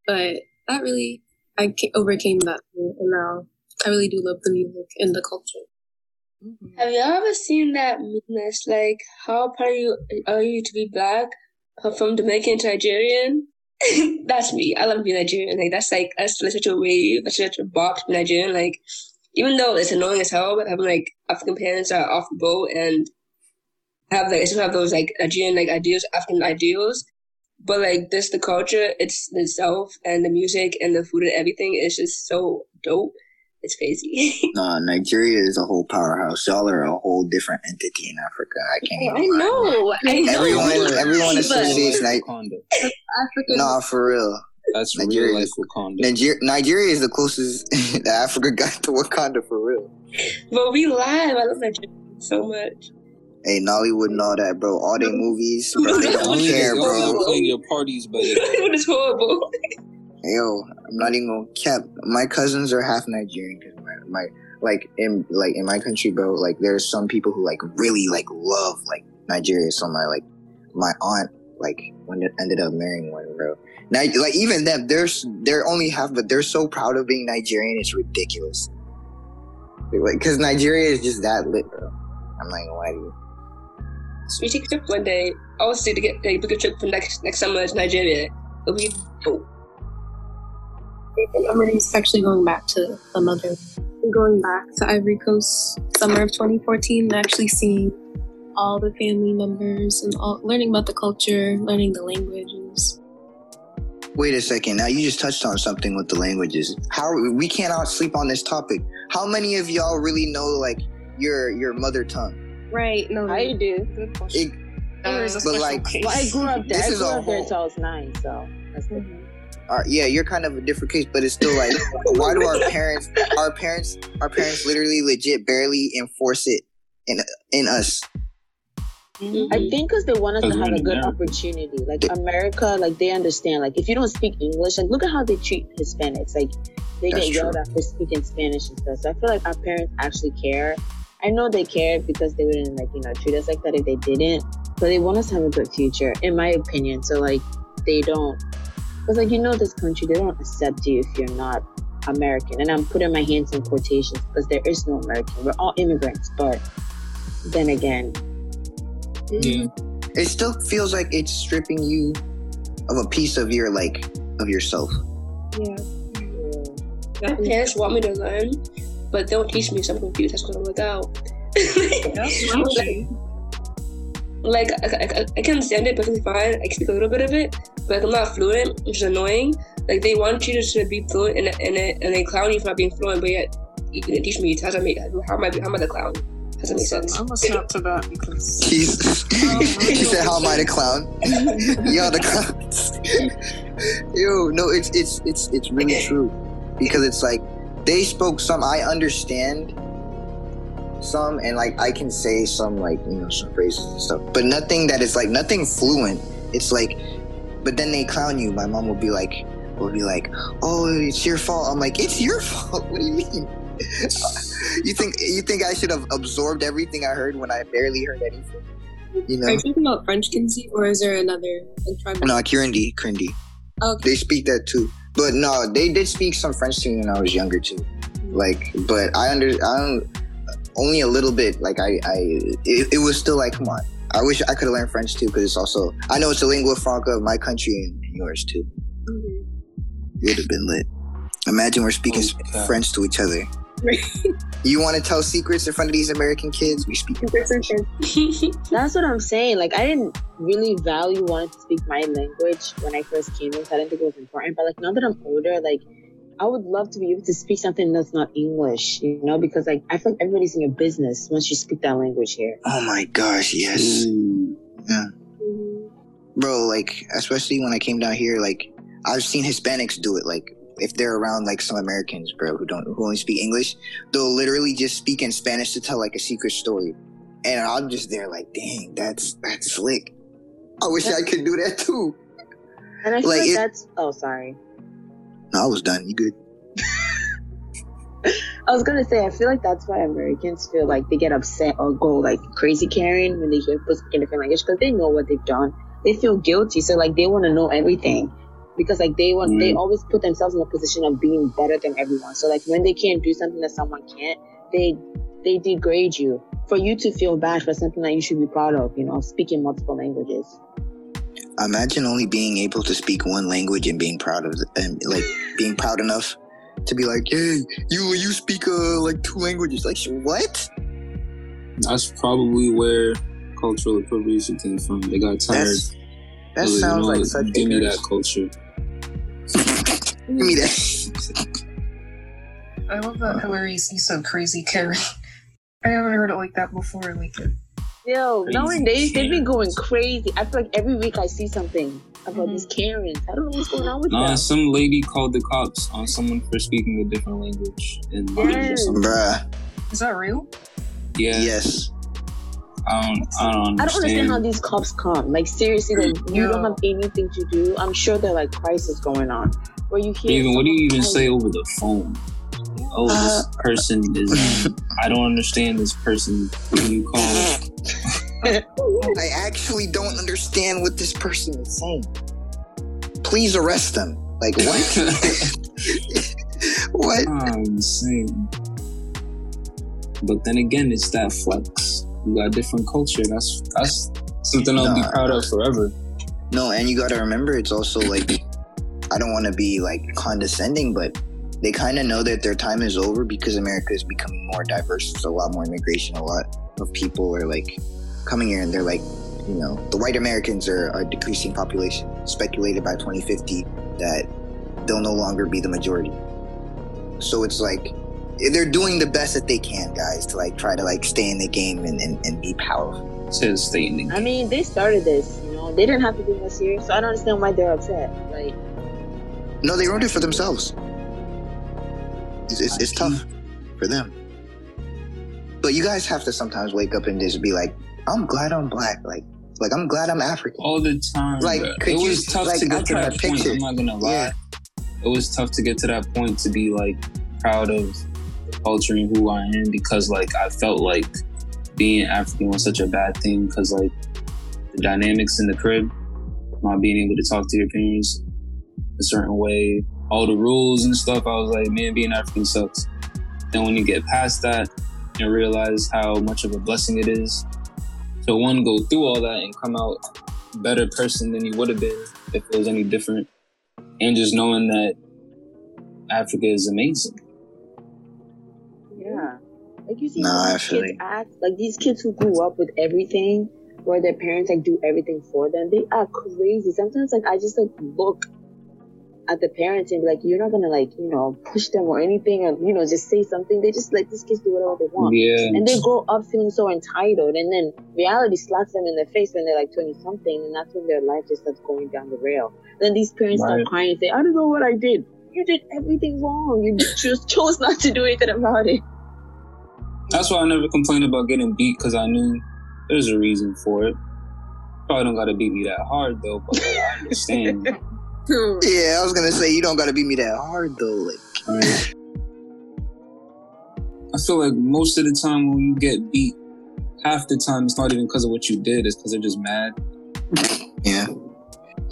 But that really, I overcame that, and now I really do love the music and the culture. Mhm. Have y'all ever seen that meme like, how proud are you, are you to be black? From Dominican to Nigerian? that's me. I love being Nigerian. Like, that's like, that's like such a wave, that's such a box to be Nigerian. Like, even though it's annoying as hell, but having like African parents that are off the boat and have like, I still have those like Nigerian like ideals, African ideals. But like this, the culture, it's itself and the music and the food and everything is just so dope. It's crazy. No, Nigeria is a whole powerhouse. Y'all are a whole different entity in Africa. I can't even. I lie. know. I know. Everyone, everyone But- associates Ni- Wakanda. African. Nah, for real. That's Nigeria real life Wakanda. Nigeria, Nigeria is the closest that Africa got to Wakanda for real. But we live. I love Nigeria so much. Hey, Nollywood and all that, bro. All they movies, bro. They don't Only care, y'all bro. be playing your parties, but it was horrible. Yo, I'm not even gonna cap. My cousins are half Nigerian. 'cause my, my like in like in my country, bro. Like there's some people who like really like love like Nigeria. So my like my aunt like when it ended up marrying one, bro. Now, like even them, they're they're only half, but they're so proud of being Nigerian. It's ridiculous. Like, cause Nigeria is just that lit, bro. I'm not gonna lie to you. So we take a trip one day. I was to get like, book a trip for next next summer to Nigeria. It'll be dope. memories actually going back to the mother. Going back to Ivory Coast, summer of 2014, and actually seeing all the family members and all, learning about the culture, learning the languages. Wait a second. Now you just touched on something with the languages. How we cannot sleep on this topic. How many of y'all really know like your your mother tongue? Right. No. I do. Good question. It, There's a but, like. Well, I grew up there. This I is grew a up there until I was nine, so that's good. uh, yeah, you're kind of a different case, but it's still like, why do our parents, our parents, our parents literally legit barely enforce it in in us? I think because they want us to have a good America. opportunity. Like America, like they understand. Like if you don't speak English, like look at how they treat Hispanics. Like they That's get yelled at for speaking Spanish and stuff. So I feel like our parents actually care. I know they care because they wouldn't like you know treat us like that if they didn't. But they want us to have a good future, in my opinion. So like they don't. Because like you know this country, they don't accept you if you're not American. And I'm putting my hands in quotations because there is no American. We're all immigrants. But then again, yeah. It still feels like it's stripping you of a piece of your like of yourself. Yeah. My parents want me to learn, but they don't teach me, so I'm confused. That's because I'm without. That's right. like I, I, I can understand it perfectly fine. I can speak a little bit of it, but like, I'm not fluent, which is annoying. Like they want you to be fluent in it, in it and they clown you for not being fluent, but yet you didn't teach me how to make how am I how am I the clown? Does that make sense? I'm gonna snap to that because Jesus. Oh, she said, "How am I the clown?" Y'all the clowns. Yo, no, it's it's it's it's really true because it's like they spoke some. I understand some, and like I can say some, like you know, some phrases and stuff, but nothing that is like nothing fluent. It's like, but then they clown you. My mom will be like, will be like, "Oh, it's your fault." I'm like, "It's your fault." What do you mean? you think you think I should have absorbed everything I heard when I barely heard anything? You know? Are you talking about French Kinsey, or is there another like. No, Kirundi, Kirundi. Okay. They speak that too. But no, they did speak some French to me when I was younger too. Like, but I under, I don't, only a little bit. Like, I, I, it, it was still like, come on. I wish I could have learned French too, because it's also, I know it's a lingua franca of my country and, yours too. Mhm. It would have been lit. Imagine we're speaking Okay. French to each other. You want to tell secrets in front of these American kids? We speak. That's what I'm saying. Like, I didn't really value wanting to speak my language when I first came in, so I didn't think it was important. But like now that I'm older, like I would love to be able to speak something that's not English, you know, because like I feel like everybody's in your business once you speak that language here. Oh my gosh, yes. Mm-hmm. Ooh. bro like especially when i came down here like i've seen hispanics do it like if they're around like some americans bro who don't who only speak english they'll literally just speak in spanish to tell like a secret story. And i'm just there like dang that's that's slick. I wish i could do that too. And I feel Like, like, it- that's oh sorry. no i was done. You good? I was gonna say I feel like that's why Americans feel like they get upset or go like crazy Karen when they hear people speaking different language because they know what they've done. They feel guilty, so like they want to know everything because like they want they always put themselves in a position of being better than everyone. So like when they can't do something that someone can't, they they degrade you for you to feel bad for something that you should be proud of. You know, speaking multiple languages. imagine only being able to speak one language and being proud of it and like being proud enough to be like hey you you speak uh like two languages like what That's probably where cultural appropriation came from. They got tired That's That Really, sounds no, like such give me that culture. Give me that. I love that Hillary you said crazy Karen. I haven't heard it like that before. Like, Yo, Crazy nowadays they've been going crazy. I feel like every week I see something about these mhm. Karens. I don't know what's going on with Nah, them. some lady called the cops on someone for speaking a different language. And Yes. Bruh. is that real? yeah, Yes. I don't, I don't I don't understand understand. how these cops come. Like seriously, like you don't have anything to do. I'm sure there are like crisis going on. Where you hear even what do you even someone say over the phone? Oh, Uh, this person is. I don't understand this person. Who you call? I actually don't understand what this person is saying. Please arrest them. Like what? what? I'm insane. But then again, it's that flex. Got a different culture. That's that's something I'll be proud of forever. No, and you gotta remember it's also like I don't wanna be like condescending, but they kinda know that their time is over because America is becoming more diverse. There's a lot more immigration, a lot of people are like coming here and they're like, you know, the white Americans are, are decreasing population. Speculated by 2050 that they'll no longer be the majority. So it's like they're doing the best that they can, guys, to like try to like stay in the game and, and, and be powerful. Says stay in the I mean, they started this. You know, they didn't have to do this here, so I don't understand why they're upset. Like, No, they ruined it for themselves. It's, it's, it's tough for them. But you guys have to sometimes wake up and just be like, I'm glad I'm black. Like, like I'm glad I'm African. all the time. Like, bruh. could it you- was tough like, to get to that point. picture- I'm not gonna lie. Yeah. It was tough to get to that point to be like proud of and who I am because like I felt like being African was such a bad thing because like the dynamics in the crib, not being able to talk to your parents a certain way, all the rules and stuff. I was like, man, being African sucks. Then when you get past that and realize how much of a blessing it is to one go through all that and come out a better person than you would have been if it was any different, and just knowing that Africa is amazing. Like you see Nah, these kids like- act. Like these kids who grew up with everything, where their parents like do everything for them. They are crazy. Sometimes like I just like look at the parents and be like, you're not gonna like you know push them or anything, or you know just say something. They just let these kids do whatever they want. Yeah, And they grow up feeling so entitled, and then reality slaps them in the face when they're like 20 something, and that's when their life just starts going down the rail. Then these parents Right. start crying and say, I don't know what I did. You did everything wrong. You just chose not to do anything about it. That's why I never complained about getting beat because I knew there's a reason for it. Probably don't gotta beat me that hard though, but like, I understand. Yeah, I was gonna say you don't gotta beat me that hard though. Like, Right. I feel like most of the time when you get beat, half the time it's not even because of what you did, it's because they're just mad. yeah,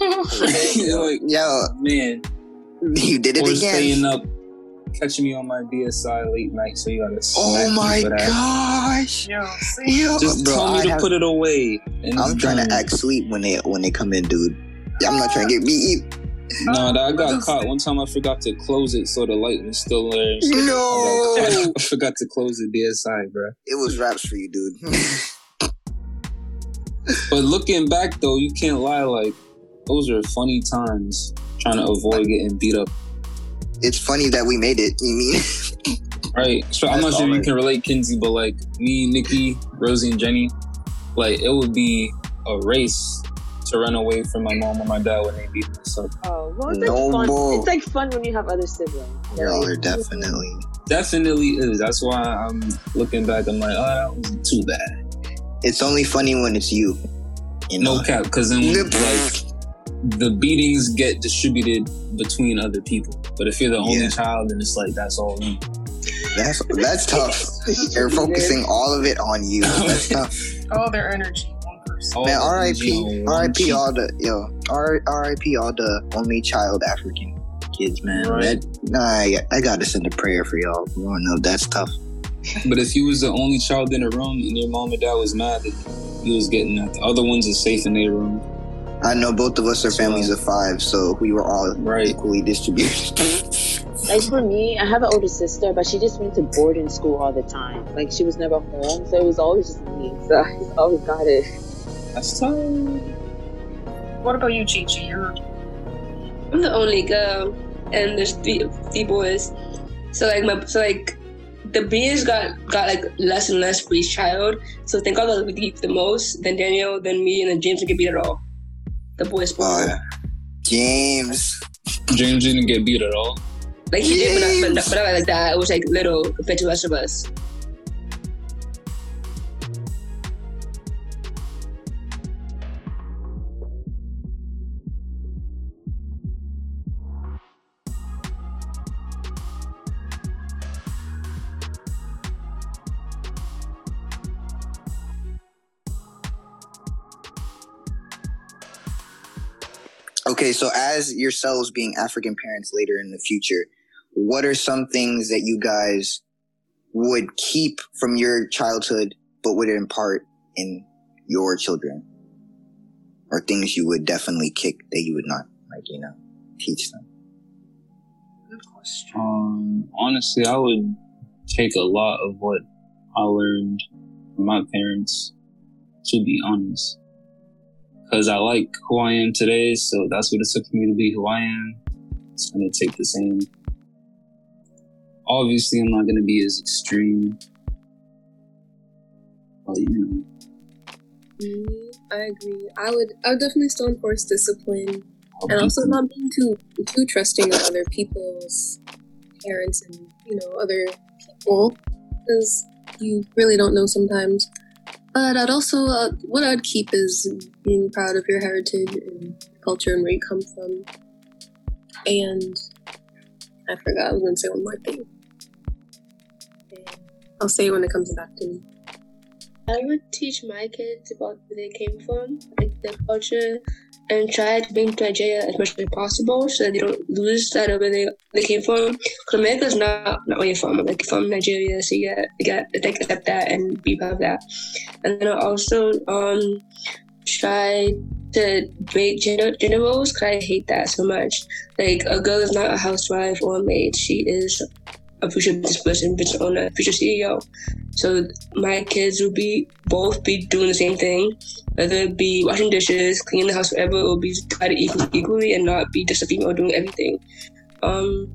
like, yo, man, you did it or again. staying up, catching me on my DSI late night, so you gotta Oh my for that. gosh, Yo, see? yo, Just bro, tell me I to have- put it away. And I'm it's trying done. to act sweet when they when they come in, dude. I'm not trying to get beat. No, oh, that I got caught one time. I forgot to close it, so the light was still there. So No. I. I forgot to close the DSI, bro. It was raps for you, dude. But looking back, though, you can't lie. Like those are funny times trying to avoid getting beat up. It's funny that we made it. You mean? Right. So I'm not sure if you can relate, Kinsey, but like me, Nikki, Rosie, and Jenny, like it would be a race to run away from my mom or my dad when they beat us up. Oh, well, it's like No fun. more. It's like fun when you have other siblings. Y'all are definitely. Definitely is. That's why I'm looking back. I'm like, oh, that wasn't too bad. It's only funny when it's you. You know. No cap, because then like the beatings get distributed between other people. But if you're the only Yeah. child, then it's like that's all you. That's that's tough. You're focusing all of it on you. That's tough. All their energy, one person. All Man, R.I.P. energy on one R.I.P. all the yo. R.I.P. all the only child African kids, man. Right. That, nah, I, I gotta send a prayer for y'all. You don't know that's tough. But if you was the only child in the room and your mom and dad was mad that you was getting that, the other ones are safe in their room. I know both of us are families of five, so we were all Right. equally distributed. Like for me, I have an older sister, but she just went to boarding school all the time. Like she was never home, so it was always just me. So I just always got it. That's tough. What about you, Chi Chi? You're I'm the only girl, and there's three, three boys. So like my so like the bees got got like less and less for each child. So thank God that we beat the most. Then Daniel, then me, and then James didn't get beat at all. The boys. Uh, oh, yeah. James. James didn't get beat at all. Like he did, but not, but, but not like that. It was like little compared to the rest of us. Okay, so as yourselves being African parents later in the future, what are some things that you guys would keep from your childhood but would impart in your children? Or things you would definitely kick that you would not, like, you know, teach them? good question. Um, honestly, I would take a lot of what I learned from my parents, to be honest. Because I like who I am today, so that's what it took for me to be who I am. It's going to take the same. Obviously, I'm not going to be as extreme. But, you know, Mm, I agree. I would I would definitely still enforce discipline I'll and also not being too too trusting of other people's parents and you know other people because you really don't know sometimes. But I'd also uh, what I'd keep is being proud of your heritage and culture and where you come from. And I forgot I was gonna say one more thing. I'll say it when it comes back to me. I would teach my kids about where they came from, like their culture, and try to bring Nigeria as much as possible so that they don't lose that of where they, they came from. Because America is not, not where you're from. Like from Nigeria, so you got you got to accept that and be proud of that. And then I also um try to break gender gender roles because I hate that so much. Like a girl is not a housewife or a maid; she is a future business person, business owner, future CEO. So my kids will be both be doing the same thing, whether it be washing dishes, cleaning the house, whatever. It will be divided equally, equally and not be just a female doing everything. Um,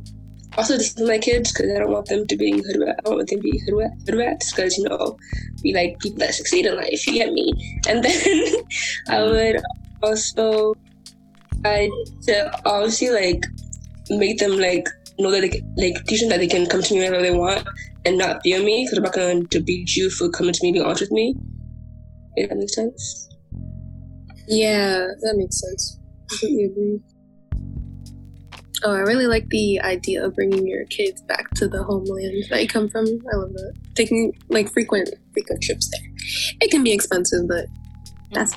also, this is my kids because I don't want them to be hood rat. I don't want them to be hood, rat, hood rats because you know we like people that succeed in life. You get me? And then I would also I to obviously like make them like know that they like teach them that they can come to me whenever they want and not fear me because I'm not going to beat you for coming to me being honest with me. If that makes sense. Yeah, that makes sense. Completely agree. Oh, I really like the idea of bringing your kids back to the homeland that you come from. I love that. Taking like frequent frequent trips there. It can be expensive, but that's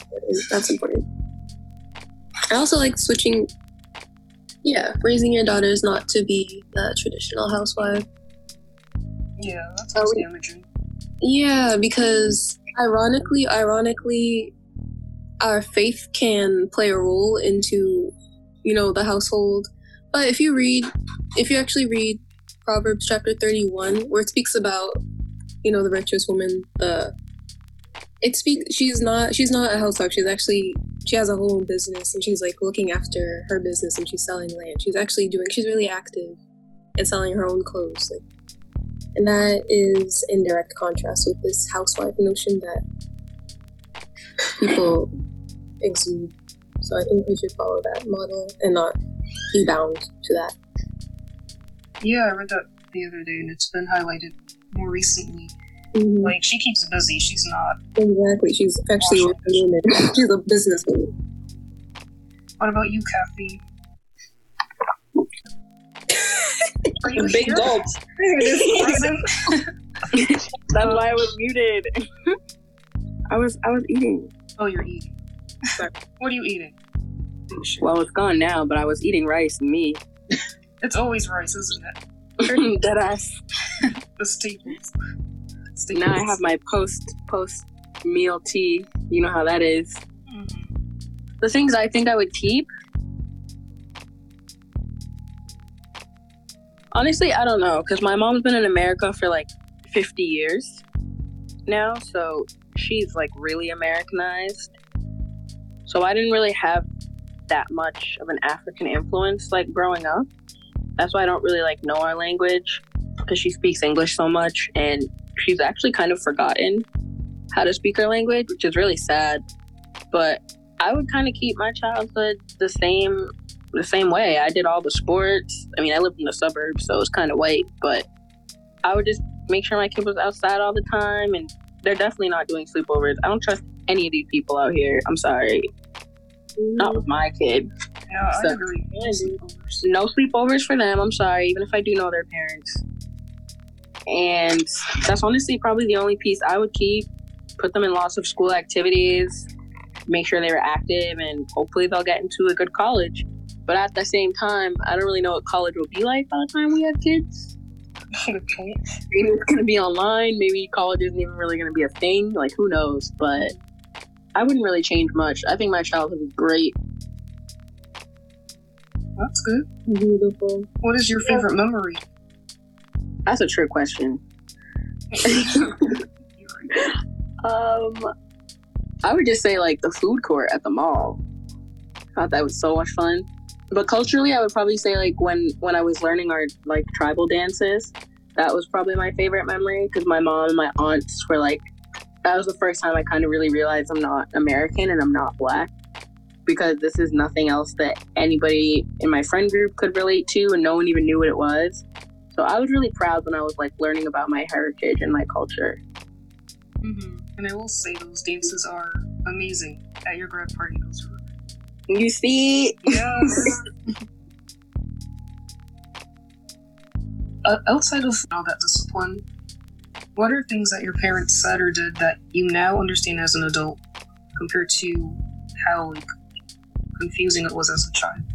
that's important. I also like switching. Yeah, raising your daughters not to be the traditional housewife. Yeah, that sounds we- damaging. Yeah, because ironically, ironically, our faith can play a role into, you know, the household. But if you read, if you actually read Proverbs chapter 31, where it speaks about, you know, the virtuous woman, the it speaks she's not she's not a housewife she's actually she has a whole business and she's like looking after her business and she's selling land she's actually doing she's really active and selling her own clothes like and that is in direct contrast with this housewife notion that people exude. So I think we should follow that model and not be bound to that. Yeah, I read that the other day, and it's been highlighted more recently. Mhm. Like she keeps busy. She's not. Exactly. She's actually a woman. She's a businesswoman. What about you, Kathy? Are you Big here? gulps. That's why I was muted. I was I was eating. Oh, you're eating. What are you eating? Well, it's gone now, but I was eating rice and meat. It's always rice, isn't it? Dead ass. The staples. Now I have my post post meal tea. You know how that is. Mhm. The things I think I would keep. Honestly, I don't know because my mom's been in America for like 50 years now, so she's like really Americanized. So I didn't really have that much of an African influence like growing up. That's why I don't really like know our language because she speaks English so much and she's actually kind of forgotten how to speak her language, which is really sad. But I would kind of keep my childhood the same the same way. I did all the sports. I mean, I lived in the suburbs, so it was kind of white, but I would just make sure my kid was outside all the time and they're definitely not doing sleepovers. I don't trust any of these people out here. I'm sorry. Not with my kid. Yeah, So-. No sleepovers for them. I'm sorry, even if I do know their parents. And that's honestly probably the only piece I would keep. Put them in lots of school activities, make sure they were active, and hopefully they'll get into a good college. But at the same time, I don't really know what college will be like by the time we have kids. Maybe it's going to be online. Maybe college isn't even really going to be a thing. Like, who knows? But I wouldn't really change much. I think my childhood was great. That's good. Beautiful. What is your favorite memory? That's a trick question. Um, I would just say like the food court at the mall. I Thought that was so much fun. But culturally, I would probably say like when when I was learning our like tribal dances, that was probably my favorite memory because my mom and my aunts were like, that was the first time I kind of really realized I'm not American and I'm not black because this is nothing else that anybody in my friend group could relate to and no one even knew what it was. So I was really proud when I was like learning about my heritage and my culture. hmm And I will say those dances are amazing at your grad party. Those are You see, yes. uh, outside of all that discipline, what are things that your parents said or did that you now understand as an adult compared to how like confusing it was as a child?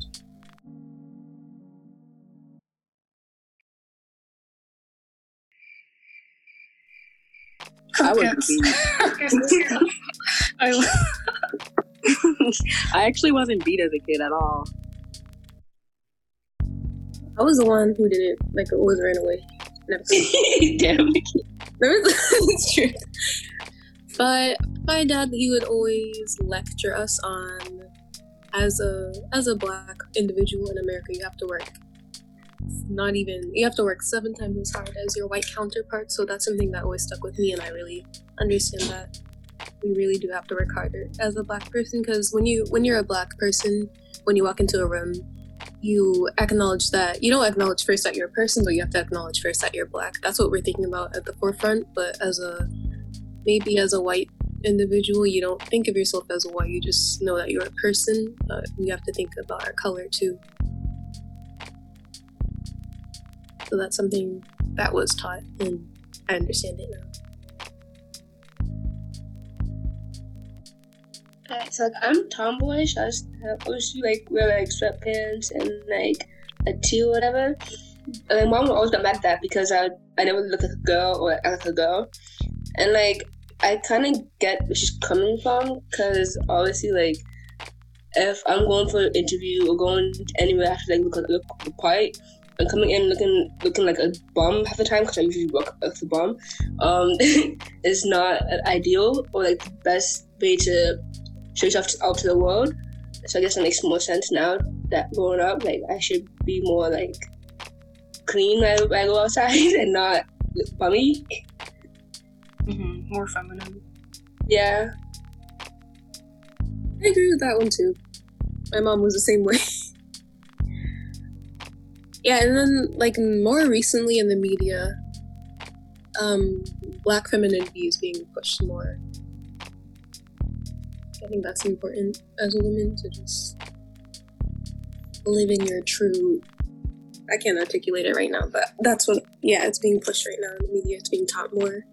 I would Crickets. I, I actually wasn't beat as a kid at all. I was the one who didn't like always ran away. Never. Damn. There was true. But my dad, he would always lecture us on as a as a black individual in America, you have to work. Not even you have to work seven times as hard as your white counterpart. So that's something that always stuck with me, and I really understand that we really do have to work harder as a black person. Because when you when you're a black person, when you walk into a room, you acknowledge that you don't acknowledge first that you're a person, but you have to acknowledge first that you're black. That's what we're thinking about at the forefront. But as a maybe as a white individual, you don't think of yourself as a white. You just know that you're a person. But we have to think about our color too. So that's something that was taught, and I understand it now. Alright, so like I'm tomboyish. I just I always like wear like sweatpants and like a tee or whatever. And my mom would always got mad at that because I I never look like a girl or act like a girl. And like I kind of get where she's coming from because obviously like if I'm going for an interview or going anywhere, I have to like look look the part. And coming in looking looking like a bum half the time because I usually look like a bum, um, is not ideal or like the best way to show yourself to- out to the world. So I guess it makes more sense now that growing up, like I should be more like clean when I, when I go outside and not look bummy. hmm More feminine. Yeah. I agree with that one too. My mom was the same way. yeah, and then like more recently in the media, um, black femininity is being pushed more. I think that's important as a woman to just live in your true. I can't articulate it right now, but that's what. Yeah, it's being pushed right now in the media. It's being taught more,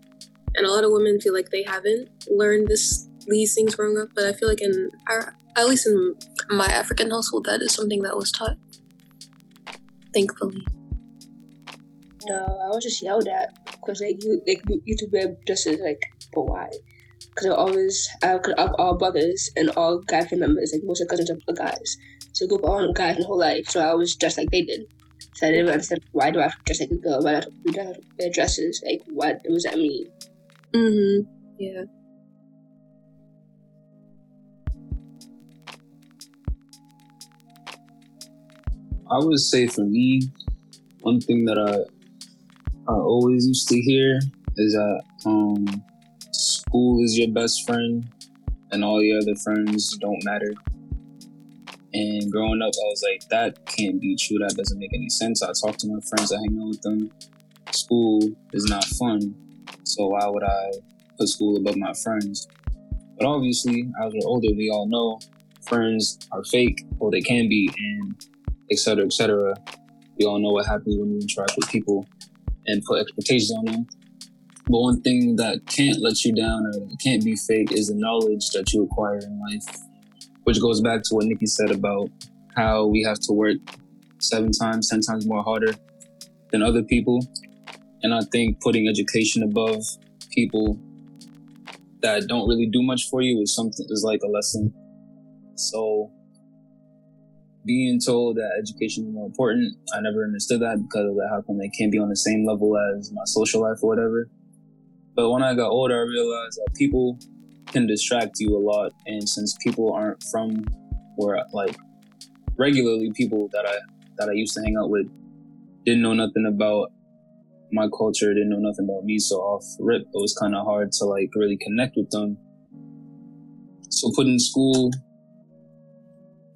and a lot of women feel like they haven't learned this these things growing up. But I feel like in our, at least in my African household, that is something that was taught. Thankfully. No, I was just yelled at because like you like you, you to wear dresses like, but why? Because I always I could have all brothers and all guy family members like most of the cousins are guys, so I grew up all guys my whole life. So I was dressed like they did. So I didn't understand why do I have to dress like a girl? Why do I have to- wear dresses? Like what does that mean? Mm-hmm. Yeah. I would say for me, one thing that I I always used to hear is that um, school is your best friend and all your other friends don't matter. And growing up, I was like, that can't be true. That doesn't make any sense. I talk to my friends, I hang out with them. School is not fun. So why would I put school above my friends? But obviously, as we're older, we all know friends are fake, or they can be, and et cetera, et cetera. We all know what happens when you interact with people and put expectations on them. But one thing that can't let you down or can't be fake is the knowledge that you acquire in life, which goes back to what Nikki said about how we have to work seven times, ten times more harder than other people. And I think putting education above people that don't really do much for you is something is like a lesson. So being told that education is more important, I never understood that because of that. How come they can't be on the same level as my social life or whatever? But when I got older, I realized that people can distract you a lot. And since people aren't from where, like, regularly people that I that I used to hang out with didn't know nothing about my culture, didn't know nothing about me. So off rip, it was kind of hard to like really connect with them. So putting school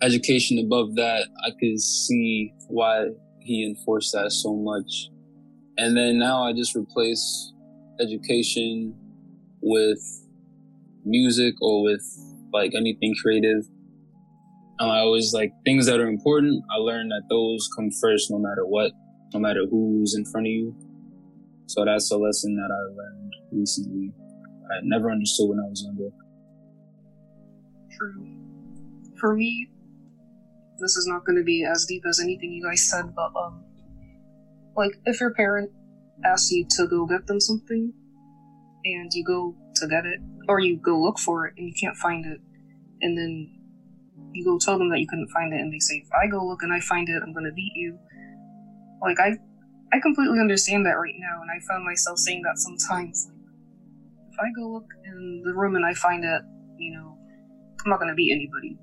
education above that, I could see why he enforced that so much. And then now I just replace education with music or with like anything creative. And I always like things that are important. I learned that those come first no matter what, no matter who's in front of you. So that's a lesson that I learned recently. I never understood when I was younger. True. For me, this is not going to be as deep as anything you guys said, but um, like if your parent asks you to go get them something, and you go to get it, or you go look for it and you can't find it, and then you go tell them that you couldn't find it, and they say, "If I go look and I find it, I'm going to beat you." Like I, I completely understand that right now, and I found myself saying that sometimes. Like, if I go look in the room and I find it, you know, I'm not going to beat anybody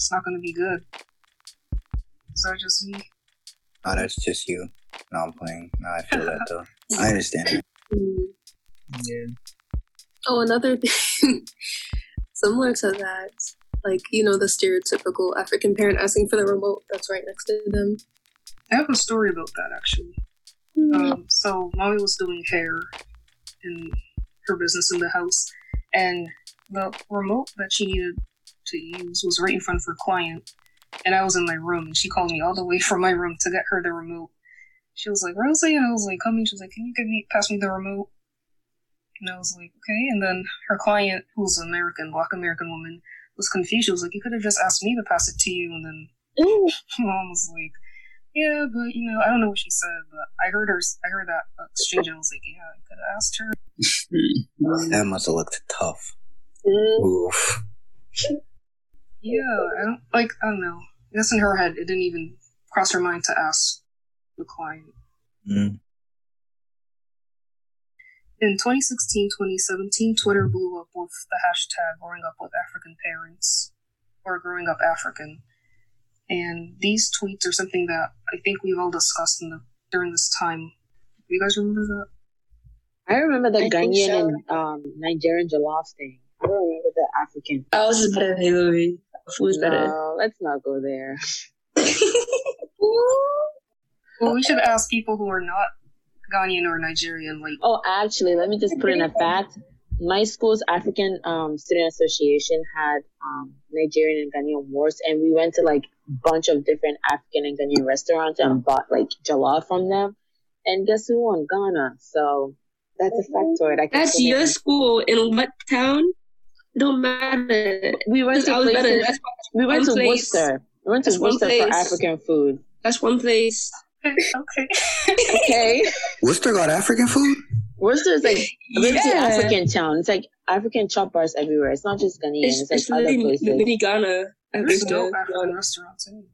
it's not going to be good. Is that just me? No, that's just you. No, I'm playing. No, I feel that though. I understand. Yeah. Oh, another thing similar to that, like you know, the stereotypical African parent asking for the remote that's right next to them. I have a story about that actually. Mm-hmm. Um, so mommy was doing hair in her business in the house, and the remote that she needed to use was right in front of her client. And I was in my room, and she called me all the way from my room to get her the remote. She was like, Rosie, and I was like, coming. She was like, can you give me, pass me the remote? And I was like, okay. And then her client, who was an American, black American woman, was confused. She was like, you could have just asked me to pass it to you. And then mom was like, yeah, but you know, I don't know what she said, but I heard her, I heard that exchange, and I was like, yeah, I could have asked her. that must have looked tough. Mm. Oof. Yeah, I don't like. I don't know. I guess in her head, it didn't even cross her mind to ask the client. Mm. In 2016 2017, Twitter blew up with the hashtag growing up with African parents or growing up African. And these tweets are something that I think we've all discussed in the, during this time. Do you guys remember that? I remember the Ghanaian so. and um, Nigerian jollof thing. I don't remember the African. I was just better than Hillary. Food's no, better. Let's not go there. well, we should ask people who are not Ghanaian or Nigerian. Like, oh, actually, let me just put in a fact. My school's African um, Student Association had um, Nigerian and Ghanaian wars, and we went to like a bunch of different African and Ghanaian restaurants and bought like jollof from them. And guess who won? Ghana. So that's a factoid. I that's your school in what town? Don't matter. We went to places, we went to place. Worcester. We went to That's Worcester for African food. That's one place. okay. okay. Worcester got African food? Worcester is like a yeah. African town. It's like African chop bars everywhere. It's not just Ghanaian. It's, it's, it's like other places. Mini Ghana. There's no African restaurants anywhere.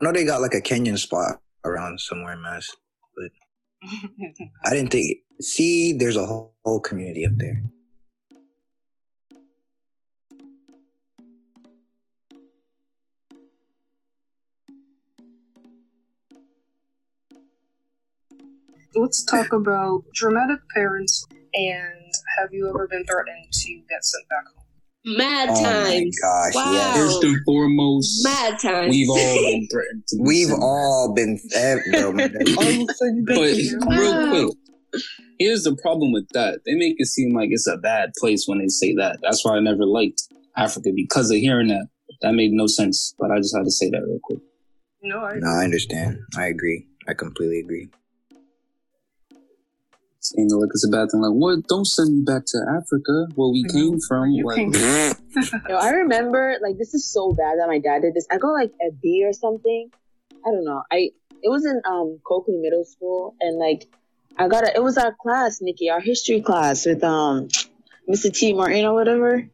I know they got like a Kenyan spot around somewhere in Mass, but I didn't think. See, there's a whole, whole community up there. Let's talk about dramatic parents and have you ever been threatened to get sent back home? Mad Oh my times. gosh, Wow. yes. First and foremost, Mad times. we've all been threatened. To We've all been, bro. man. All of a sudden, back. But real quick, here's the problem with that. They make it seem like it's a bad place when they say that. That's why I never liked Africa because of hearing that. That made no sense. But I just had to say that real quick. No, I No, I understand. I agree. I completely agree. Saying like it's a bad thing. Like, what? Don't send me back to Africa, where we I came know, from. Like, came Yo, I remember like this is so bad that my dad did this. I got like a B or something. I don't know. I it was in um Coakley Middle School and like I got a it was our class, Nikki, our history class with um Mr. T Martin or whatever.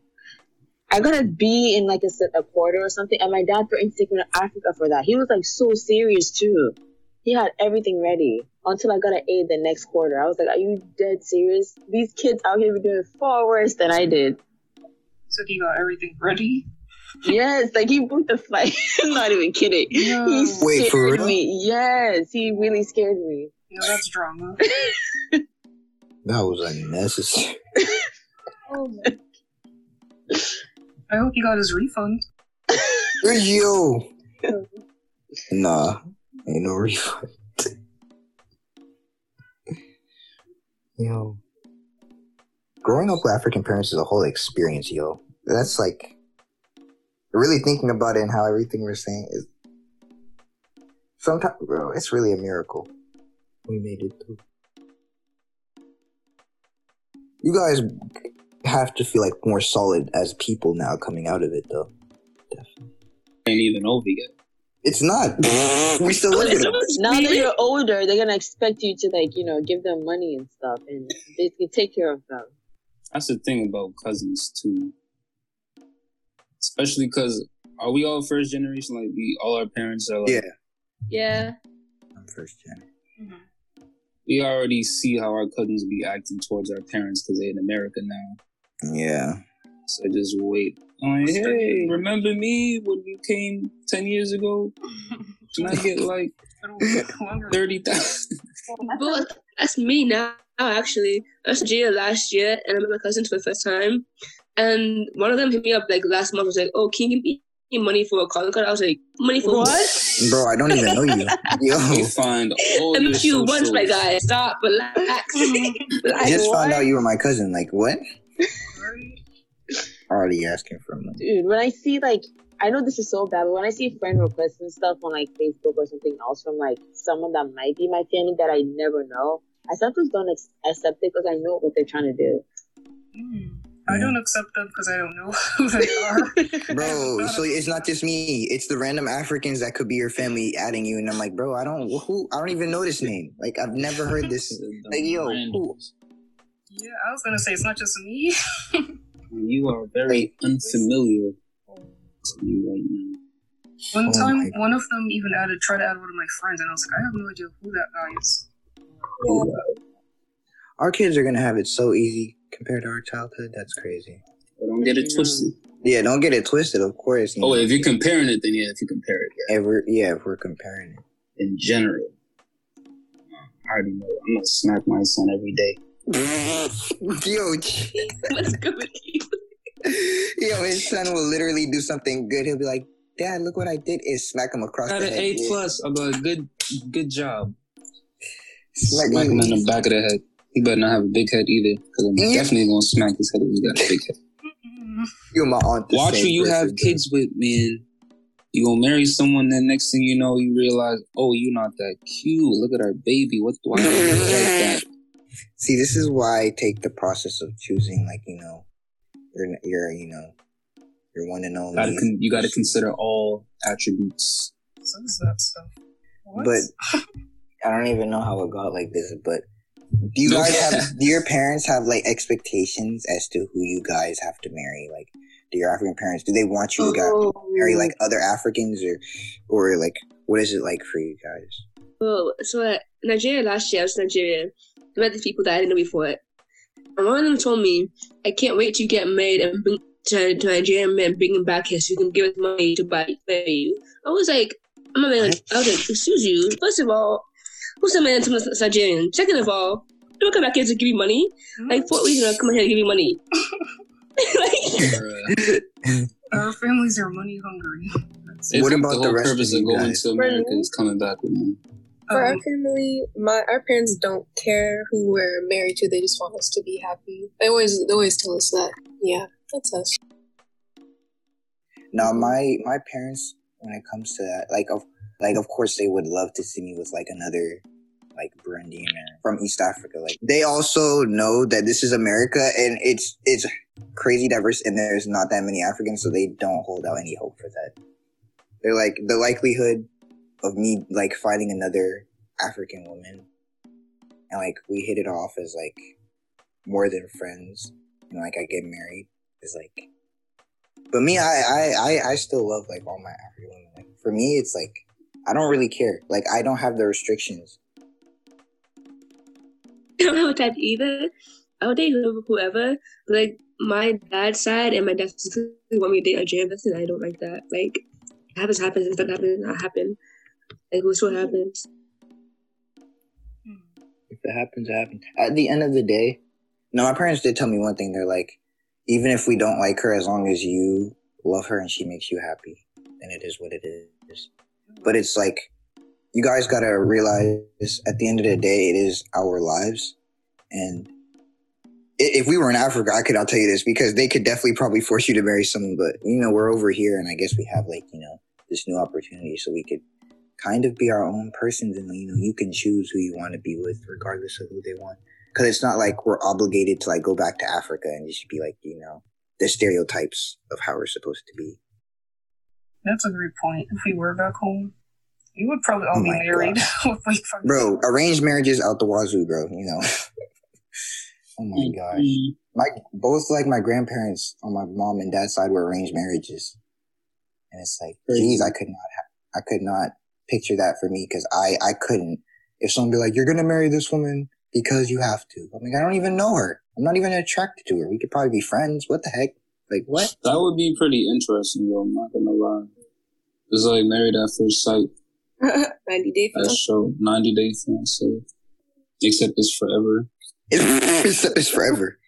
I got a B in like a, se- a quarter or something, and my dad threatened to take me to Africa for that. He was like so serious too. He had everything ready until I got an A the next quarter. I was like, "Are you dead serious? These kids out here be doing far worse than I did." So he got everything ready. Yes, like he booked the flight. I'm not even kidding. No. He Wait, for scared real? me. Yes, he really scared me. No, that's drama. That was unnecessary. Oh my. I hope he got his refund. Yo. Nah, ain't no refund. Yo. Growing up with African parents is a whole experience, yo. That's like really thinking about it and how everything we're saying is sometimes bro, it's really a miracle. We made it through. You guys have to feel like more solid as people now coming out of it though. Definitely. Ain't even over yet. It's not. we still look at it. Now that you're older, they're gonna expect you to like, you know, give them money and stuff and basically take care of them. That's the thing about cousins too. Especially because are we all first generation? Like we all our parents are like Yeah. Yeah. I'm first gen. Mm-hmm. we already see how our cousins be acting towards our parents because they're in America now. Yeah. So just wait. Oh, like, hey, remember me when you came ten years ago? Can I get like It'll thirty thousand? But that's me now, actually. I was in Nigeria last year and I met my cousins for the first time. And one of them hit me up like last month was like, Oh, can you give me money for a call card? I was like, Money for what? Bro, I don't even know you. Yo. You find all I met you once, my guy. Stop, relax. I relax. just found out you were my cousin. Like, what? Right? Already asking for money. Dude, when I see like I know this is so bad, but when I see friend requests and stuff on like Facebook or something else from like someone that might be my family that I never know, I sometimes don't ex- accept it because I know what they're trying to do. Hmm. I don't accept them because I don't know who they are. Bro, so it's not just me. It's the random Africans that could be your family adding you. And I'm like, bro, I don't, who, I don't even know this name. Like, I've never heard this. Like, yo, who? yeah, I was gonna say it's not just me. You are very unfamiliar to me right now. One Oh time, my one of them even added, tried to add one of my friends, and I was like, I have no idea who that guy is. Oh, our kids are going to have it so easy compared to our childhood. That's crazy. But don't get it twisted. Yeah, don't get it twisted, of course. Oh, know. if you're comparing it, then yeah, if you compare it, yeah. If we're, yeah, if we're comparing it. In general, I already know. I'm gonna smack my son every day. Yo, Let's go with you. yo, his son will literally do something good. He'll be like, Dad, look what I did. Is smack him across Got the an head. A plus. I'm like, good, good job. Smack Smack him in the back of the head. He better not have a big head either, because I'm Yeah. definitely gonna smack his head if he got a big head. You and my aunt. Watch who you have person, kids with, man. You gonna marry someone, then next thing you know, you realize, oh, you're not that cute. Look at our baby. What? Why do you look like that? See, this is why I take the process of choosing, like you know, your your you know, your one and only. Gotta con- you got to consider all attributes. Says that stuff. What? But I don't even know how it got like this. But do you guys have? Do your parents have like expectations as to who you guys have to marry? Like, do your African parents do they want you to get, Oh. marry like other Africans or or like what is it like for you guys? Well, so uh, Nigeria last year, I was in Nigeria. I met these people that I didn't know before. And one of them told me, I can't wait to get married and bring to, to Nigerian men, bring him back here so you can give us money to buy marry you. I was like, I'm not like, I was like, excuse you. First of all, who's a man to a Nigerian? Second of all, don't come back here to give you money. Like, for what reason I'm coming here to give you money? like, Our families are money hungry. What about the the whole rest purpose of of going to America is coming back with money? For our Um, family, my our parents don't care who we're married to. They just want us to be happy. They always they always tell us that. Yeah, that's us. Now, my my parents, when it comes to that, like of like of course they would love to see me with like another like Burundian or from East Africa. Like they also know that this is America and it's it's crazy diverse and there's not that many Africans, so they don't hold out any hope for that. They're like the likelihood of me like finding another African woman and like we hit it off as like more than friends and like I get married is like but me, I, I, I, I still love like all my African women. Like for me, it's like I don't really care. Like I don't have the restrictions. I don't have a type either. I would date whoever. Like my dad's side and my dad's want me to date a Nigerian person. I don't like that. Like happens, happens. If that happens, not happen. Like what's what mm-hmm. happens. Mm-hmm. If it happens, it happens. At the end of the day, no, my parents did tell me one thing. They're like, even if we don't like her, as long as you love her and she makes you happy, then it is what it is. But it's like, you guys gotta realize at the end of the day, it is our lives. And if we were in Africa, I could, I'll tell you this, because they could definitely probably force you to marry someone. But, you know, we're over here and I guess we have like, you know, this new opportunity so we could kind of be our own persons and, you know, you can choose who you want to be with regardless of who they want because it's not like we're obligated to like go back to Africa and just be like you know the stereotypes of how we're supposed to be. That's a great point. If we were back home, we would probably all Oh be married with like fucking Bro, arranged marriages out the wazoo, bro. You know. oh my gosh, Mm. my both like my grandparents on my mom and dad's side were arranged marriages, and it's like, geez, I could not, ha- I could not picture that for me because I I couldn't. If someone be like, you're gonna marry this woman because you have to, I'm like, I don't even know her. I'm not even attracted to her. We could probably be friends. What the heck? Like what? That would be pretty interesting, though. I'm not gonna lie. It's like married at first sight. 90 day That show, 90 Day Fiance. Except it's forever. it's, it's forever.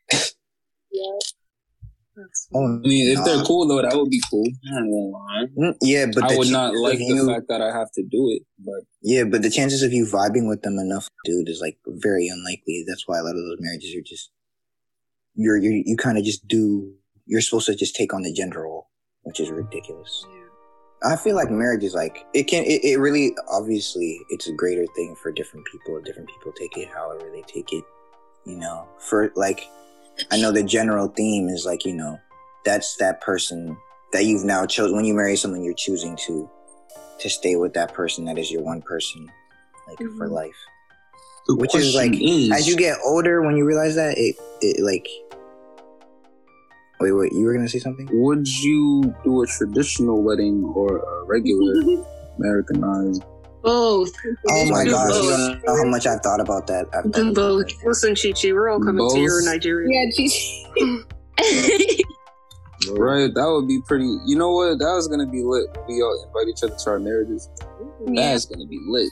That's, Oh, I mean, if they're cool though, that would be cool. I ain't gonna lie. Mm, Yeah, but I would not like the you, fact that I have to do it, but Yeah, but the chances of you vibing with them enough, dude, is like very unlikely. That's why a lot of those marriages are just you're you you kind of just do. You're supposed to just take on the gender role, which is ridiculous. I feel like marriage is like it can it, it really obviously it's a greater thing for different people. Different people take it however they take it. You know, for like I know the general theme is like you know that's that person that you've now chosen when you marry someone you're choosing to to stay with that person that is your one person like for Mhm. life. the Which is like, is, As you get older, when you realize that it it like wait wait you were gonna say something? would you do a traditional wedding or a regular Americanized? Both. Oh my Do gosh, you don't know how much I've thought about that. I've thought Do about both. that. Listen, Chi Chi, we're all coming to your Nigeria. Yeah, Gigi. Right, that would be pretty. You know what? That was gonna be lit. We all invite each other to our marriages. That's gonna be lit.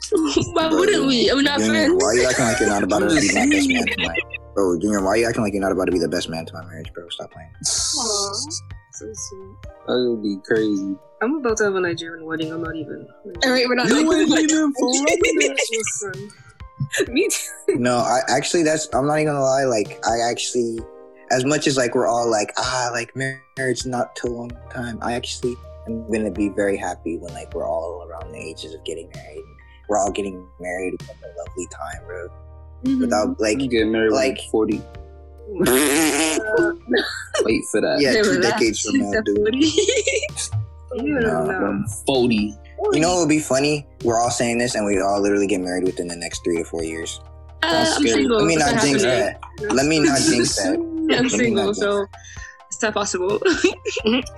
Why wouldn't we? Are we not Junior, friends? why are you acting like you're not about to I'm be just my best saying. man to my bro? Junior, why are you acting like you're not about to be the best man to my marriage, bro? Stop playing. So sweet. That would be crazy. I'm about to have a Nigerian wedding. I'm not even. All right, we're not. You ain't even Listen, Me too. No, I actually that's I'm not even gonna lie. Like I actually, as much as like we're all like ah like marriage not too long time. I actually am gonna be very happy when like we're all around the ages of getting married. We're all getting married with a lovely time, bro. Without like You get married Like- like forty. Yeah, Wait for that. Yeah, two decades from now, dude. yeah, No, no. Forty. You know what would be funny? We're all saying this, and we all literally get married within the next three to four years. Uh, I'm single. Let me not jinx that. Let me not jinx that. I'm Let me single, so it's not possible.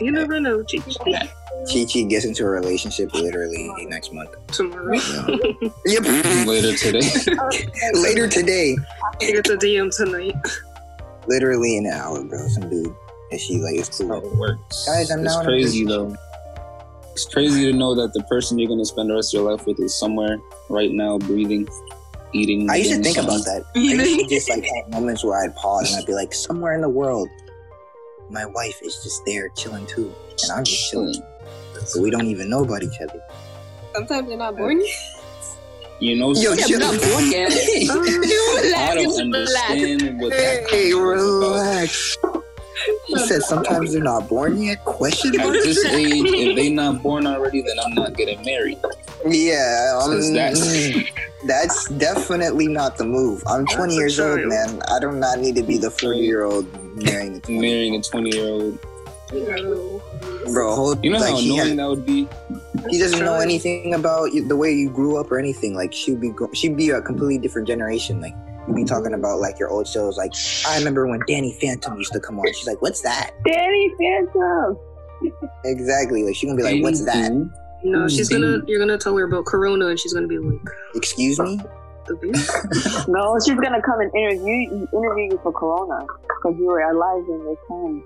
You never know, Chi Chi. Chi Chi gets into a relationship literally next month. Tomorrow. Yep. Later today. Later today. I get the DM tonight. Literally an hour, bro. Some dude. And she like is How cool. it works. Guys, I'm it's now crazy though. It's crazy to know that the person you're gonna spend the rest of your life with is somewhere right now breathing. eating. I used to doing think about that. I used to just like have moments where I'd pause and I'd be like, somewhere in the world, my wife is just there chilling too, and I'm just chilling. So we don't even know about each other. Sometimes they're not born yet. You know, Yo, some- chill. I don't understand what that Hey, comment was about. relax. He said sometimes they're not born yet. Question At this age, if they not born already, then I'm not getting married. Yeah, um, that's- that's definitely not the move. I'm 20 That's years old, man. I do not need to be the 40 year old marrying Marrying a 20 year old. Bro, hold, You know like, how he, annoying has- that would be? he doesn't know anything about you- the way you grew up or anything. Like she'd be go- she'd be a completely different generation. Like you'd be talking about like your old shows. Like I remember when Danny Phantom used to come on. She's like, "What's that?" Danny Phantom. Exactly. Like she's gonna be like, "What's that?" No, she's gonna. You're gonna tell her about Corona, and she's gonna be like, Excuse me. No, she's gonna come and interview interview you for Corona because you were alive in this time.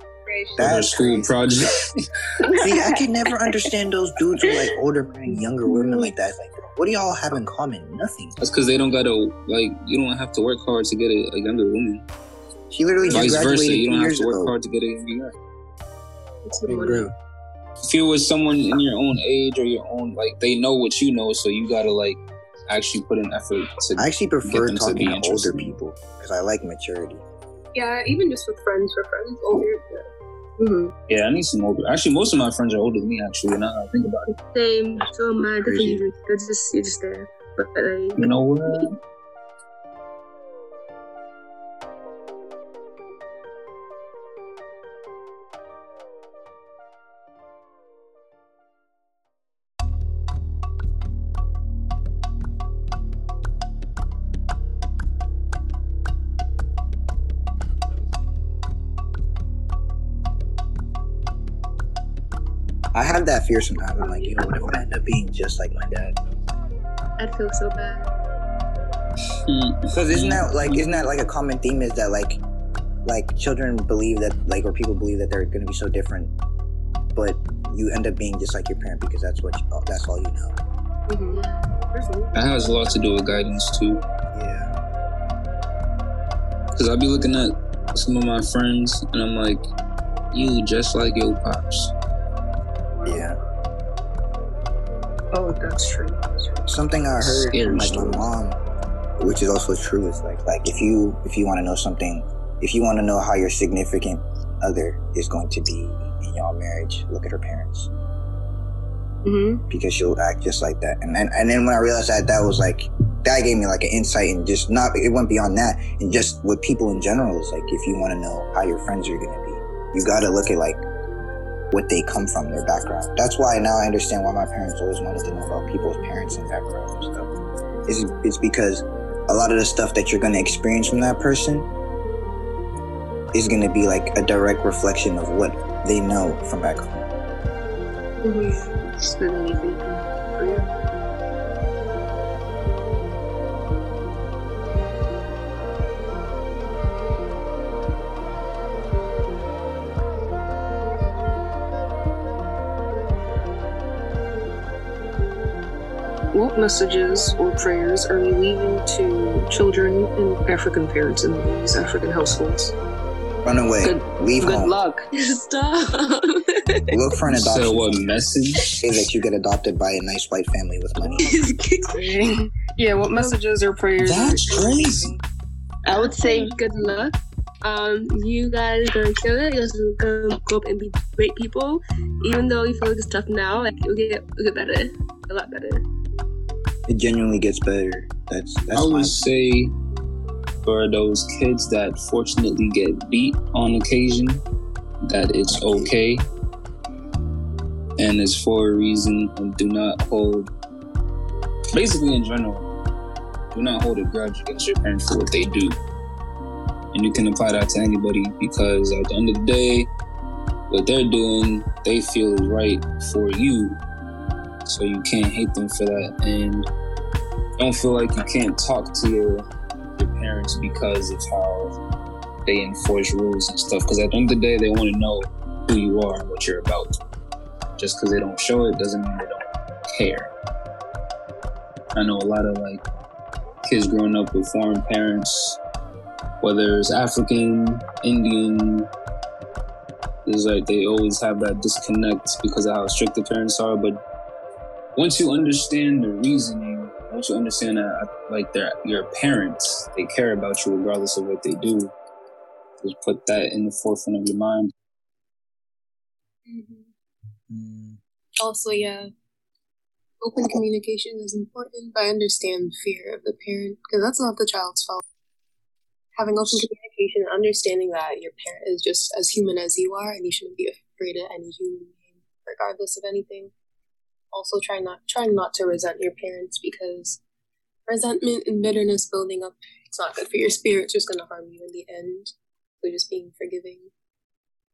For her That's school project. See, I can never understand those dudes who like older marrying younger women like that. It's like, what do y'all have in common? Nothing. That's because they don't gotta like. You don't have to work hard to get a, a younger woman. She literally just Vice graduated versa, you don't have to work ago. hard to get a younger guy. It's the Hey, money. bro. If you're with someone in your own age or your own, like they know what you know, so you gotta like actually put in effort to. I actually prefer them to talking be to older people because I like maturity. Yeah, even just with friends for friends older. Yeah. hmm yeah, I need some older. Actually, most of my friends are older than me. Actually, now that I think about it. Same. So my different Crazy. years. They're just you're just there. But like, You know what? I have that fear sometimes. I'm like, you know, what if I end up being just like my dad? I'd feel so bad. Because isn't that like isn't that like a common theme? Is that like like children believe that like or people believe that they're gonna be so different, but you end up being just like your parent because that's what you, that's all you know. hmm That has a lot to do with guidance too. Yeah. Cause I'll be looking at some of my friends and I'm like, you just like your pops. That's true. Something I heard Scary from like story. my mom, which is also true, is like like if you if you want to know something, if you want to know how your significant other is going to be in your marriage, look at her parents hmm because she'll act just like that. And then and then when I realized that, that was like that gave me like an insight and just not it went beyond that and just with people in general is like if you want to know how your friends are gonna be, you got to look at like what they come from, their background. That's why now I understand why my parents always wanted to know about people's parents and background and stuff. It's, it's because a lot of the stuff that you're going to experience from that person is going to be like a direct reflection of what they know from back home. Mm-hmm. What messages or prayers are you leaving to children and African parents in these African households? Run away. Good- leave Good home. luck. Stop. Look for an adoption. So what message? Say that you get adopted by a nice white family with money. yeah, what messages or prayers? That's crazy. I would say good luck. Um, you guys gonna kill it. You guys are gonna go up and be great people. Even though you feel like it's tough now, like it'll get it'll get better, a lot better. It genuinely gets better. That's that's I my would say for those kids that fortunately get beat on occasion, that it's okay. And it's for a reason. And do not hold basically in general do not hold a grudge against your parents for what they do. And you can apply that to anybody because at the end of the day what they're doing they feel is right for you so you can't hate them for that and don't feel like you can't talk to your your parents because of how they enforce rules and stuff. Because at the end of the day, they want to know who you are and what you're about. Just because they don't show it doesn't mean they don't care. I know a lot of like kids growing up with foreign parents, whether it's African, Indian, it's like they always have that disconnect because of how strict the parents are. But once you understand the reasoning, once you understand that like they're your parents, they care about you regardless of what they do. Just put that in the forefront of your mind. Mm-hmm. Mm. Also, yeah, open communication is important, but I understand fear of the parent because that's not the child's fault. Having open communication and understanding that your parent is just as human as you are, and you shouldn't be afraid of any human being, regardless of anything. Also, try not trying not to resent your parents because resentment and bitterness building up, it's not good for your spirit. It's just going to harm you in the end. So just being forgiving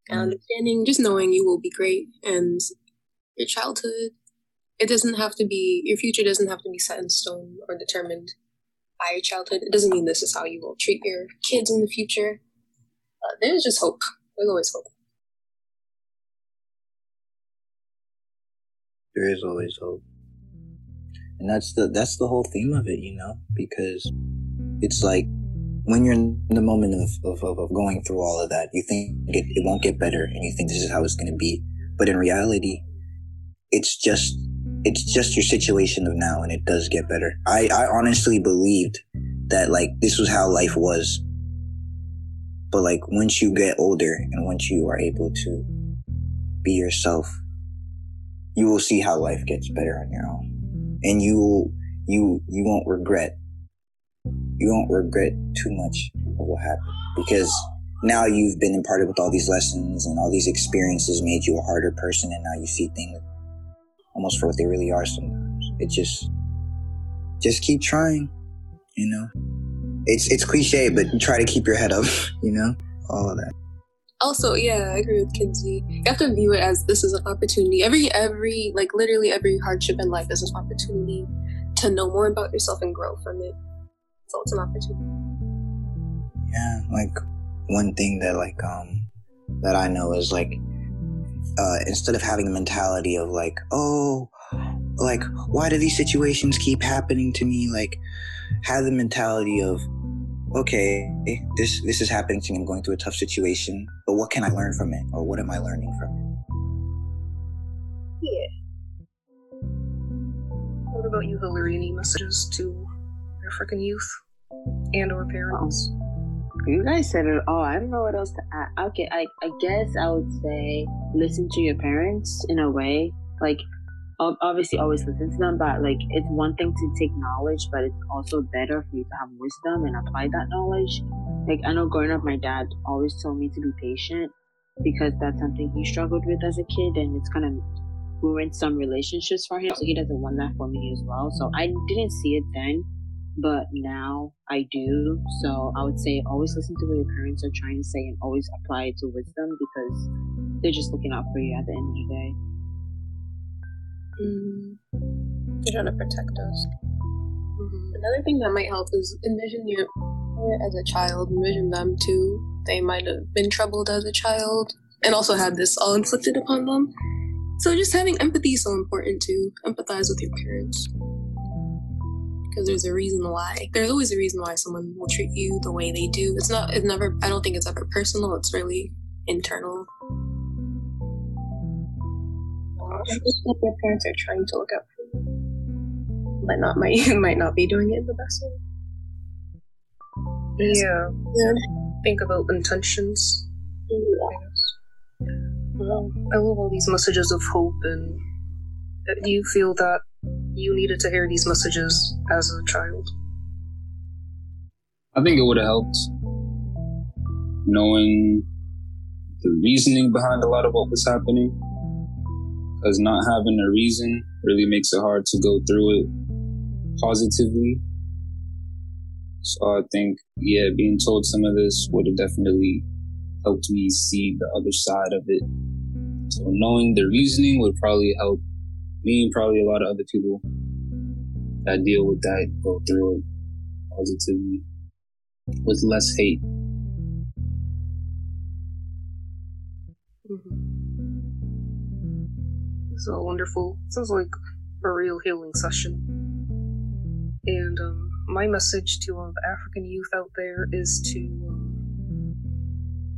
and mm. understanding, just knowing you will be great and your childhood it doesn't have to be your future doesn't have to be set in stone or determined by your childhood. It doesn't mean this is how you will treat your kids in the future. Uh, there's just hope. There's always hope. There is always hope, and that's the that's the whole theme of it, you know, because it's like when you're in the moment of, of, of going through all of that, you think it, it won't get better, and you think this is how it's going to be, but in reality, it's just it's just your situation of now and it does get better. I, I honestly believed that like this was how life was. But like once you get older and once you are able to be yourself, you will see how life gets better on your own. And you you you won't regret you won't regret too much of what happened because now you've been imparted with all these lessons and all these experiences made you a harder person and now you see things almost for what they really are sometimes. It just, just keep trying, you know? It's, it's cliche, but try to keep your head up, you know? All of that. Also, yeah, I agree with Kinsey. You have to view it as this is an opportunity. Every, every, like literally every hardship in life is an opportunity to know more about yourself and grow from it. So it's an opportunity. Yeah, like one thing that like um that I know is like uh, instead of having the mentality of like, oh, like why do these situations keep happening to me? Like, have the mentality of, okay, this this is happening to me. I'm going through a tough situation, but what can I learn from it, or what am I learning from it? Yeah. What about you, Hillary? Any messages to African youth and or parents? You guys said it all. I don't know what else to add. Okay, I, I guess I would say listen to your parents in a way. Like, obviously, always listen to them, but like, it's one thing to take knowledge, but it's also better for you to have wisdom and apply that knowledge. Like, I know growing up, my dad always told me to be patient because that's something he struggled with as a kid, and it's kind of ruined some relationships for him. So he doesn't want that for me as well. So I didn't see it then but now I do. So I would say always listen to what your parents are trying to say and always apply it to wisdom because they're just looking out for you at the end of the day. Mm. They're trying to protect us. Mm-hmm. Another thing that might help is envision your as a child, envision them too. They might have been troubled as a child and also had this all inflicted upon them. So just having empathy is so important too. Empathize with your parents because there's a reason why. There's always a reason why someone will treat you the way they do. It's not, it's never, I don't think it's ever personal. It's really internal. Just what your parents are trying to look out for you, but not might might not be doing it the best way. Yeah. yeah. Think about intentions. Yeah. Well, I love all these messages of hope, and uh, do you feel that you needed to hear these messages as a child? I think it would have helped knowing the reasoning behind a lot of what was happening. Because not having a reason really makes it hard to go through it positively. So I think, yeah, being told some of this would have definitely helped me see the other side of it. So knowing the reasoning would probably help me and probably a lot of other people that deal with that go through it positively with less hate. So wonderful. Sounds like a real healing session. And um, my message to all the African youth out there is to um,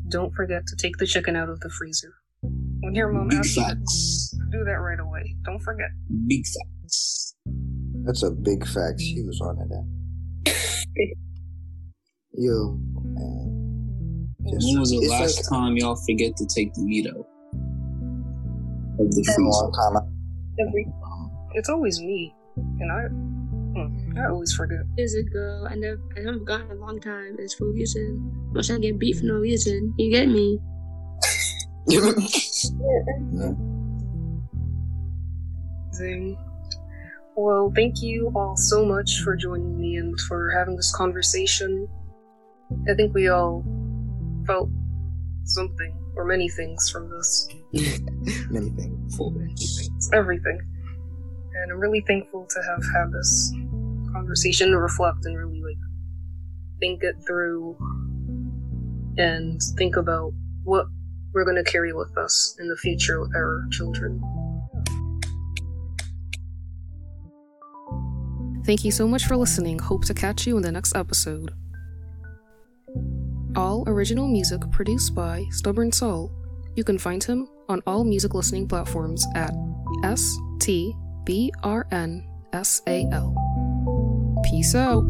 don't forget to take the chicken out of the freezer. When your mom Big asks facts. do that right away. Don't forget. Big facts. That's a big fact. She was on it. Yo, man. Just- When was the last like time y'all forget to take the meat out of the a freezer? long time. Every, it's always me, and I, hmm, I always forget. Years ago, I never, I haven't forgotten a long time. It's for a reason. I'm not trying to get beat for no reason. You get me? Yeah. Zing. Well, thank you all so much for joining me and for having this conversation. I think we all felt something or many things from this. Many things. Many things. Everything. And I'm really thankful to have had this conversation to reflect and really like think it through and think about what we're going to carry with us in the future with our children. Thank you so much for listening. Hope to catch you in the next episode. All original music produced by Stubborn Soul. You can find him on all music listening platforms at S T B R N S A L. Peace out.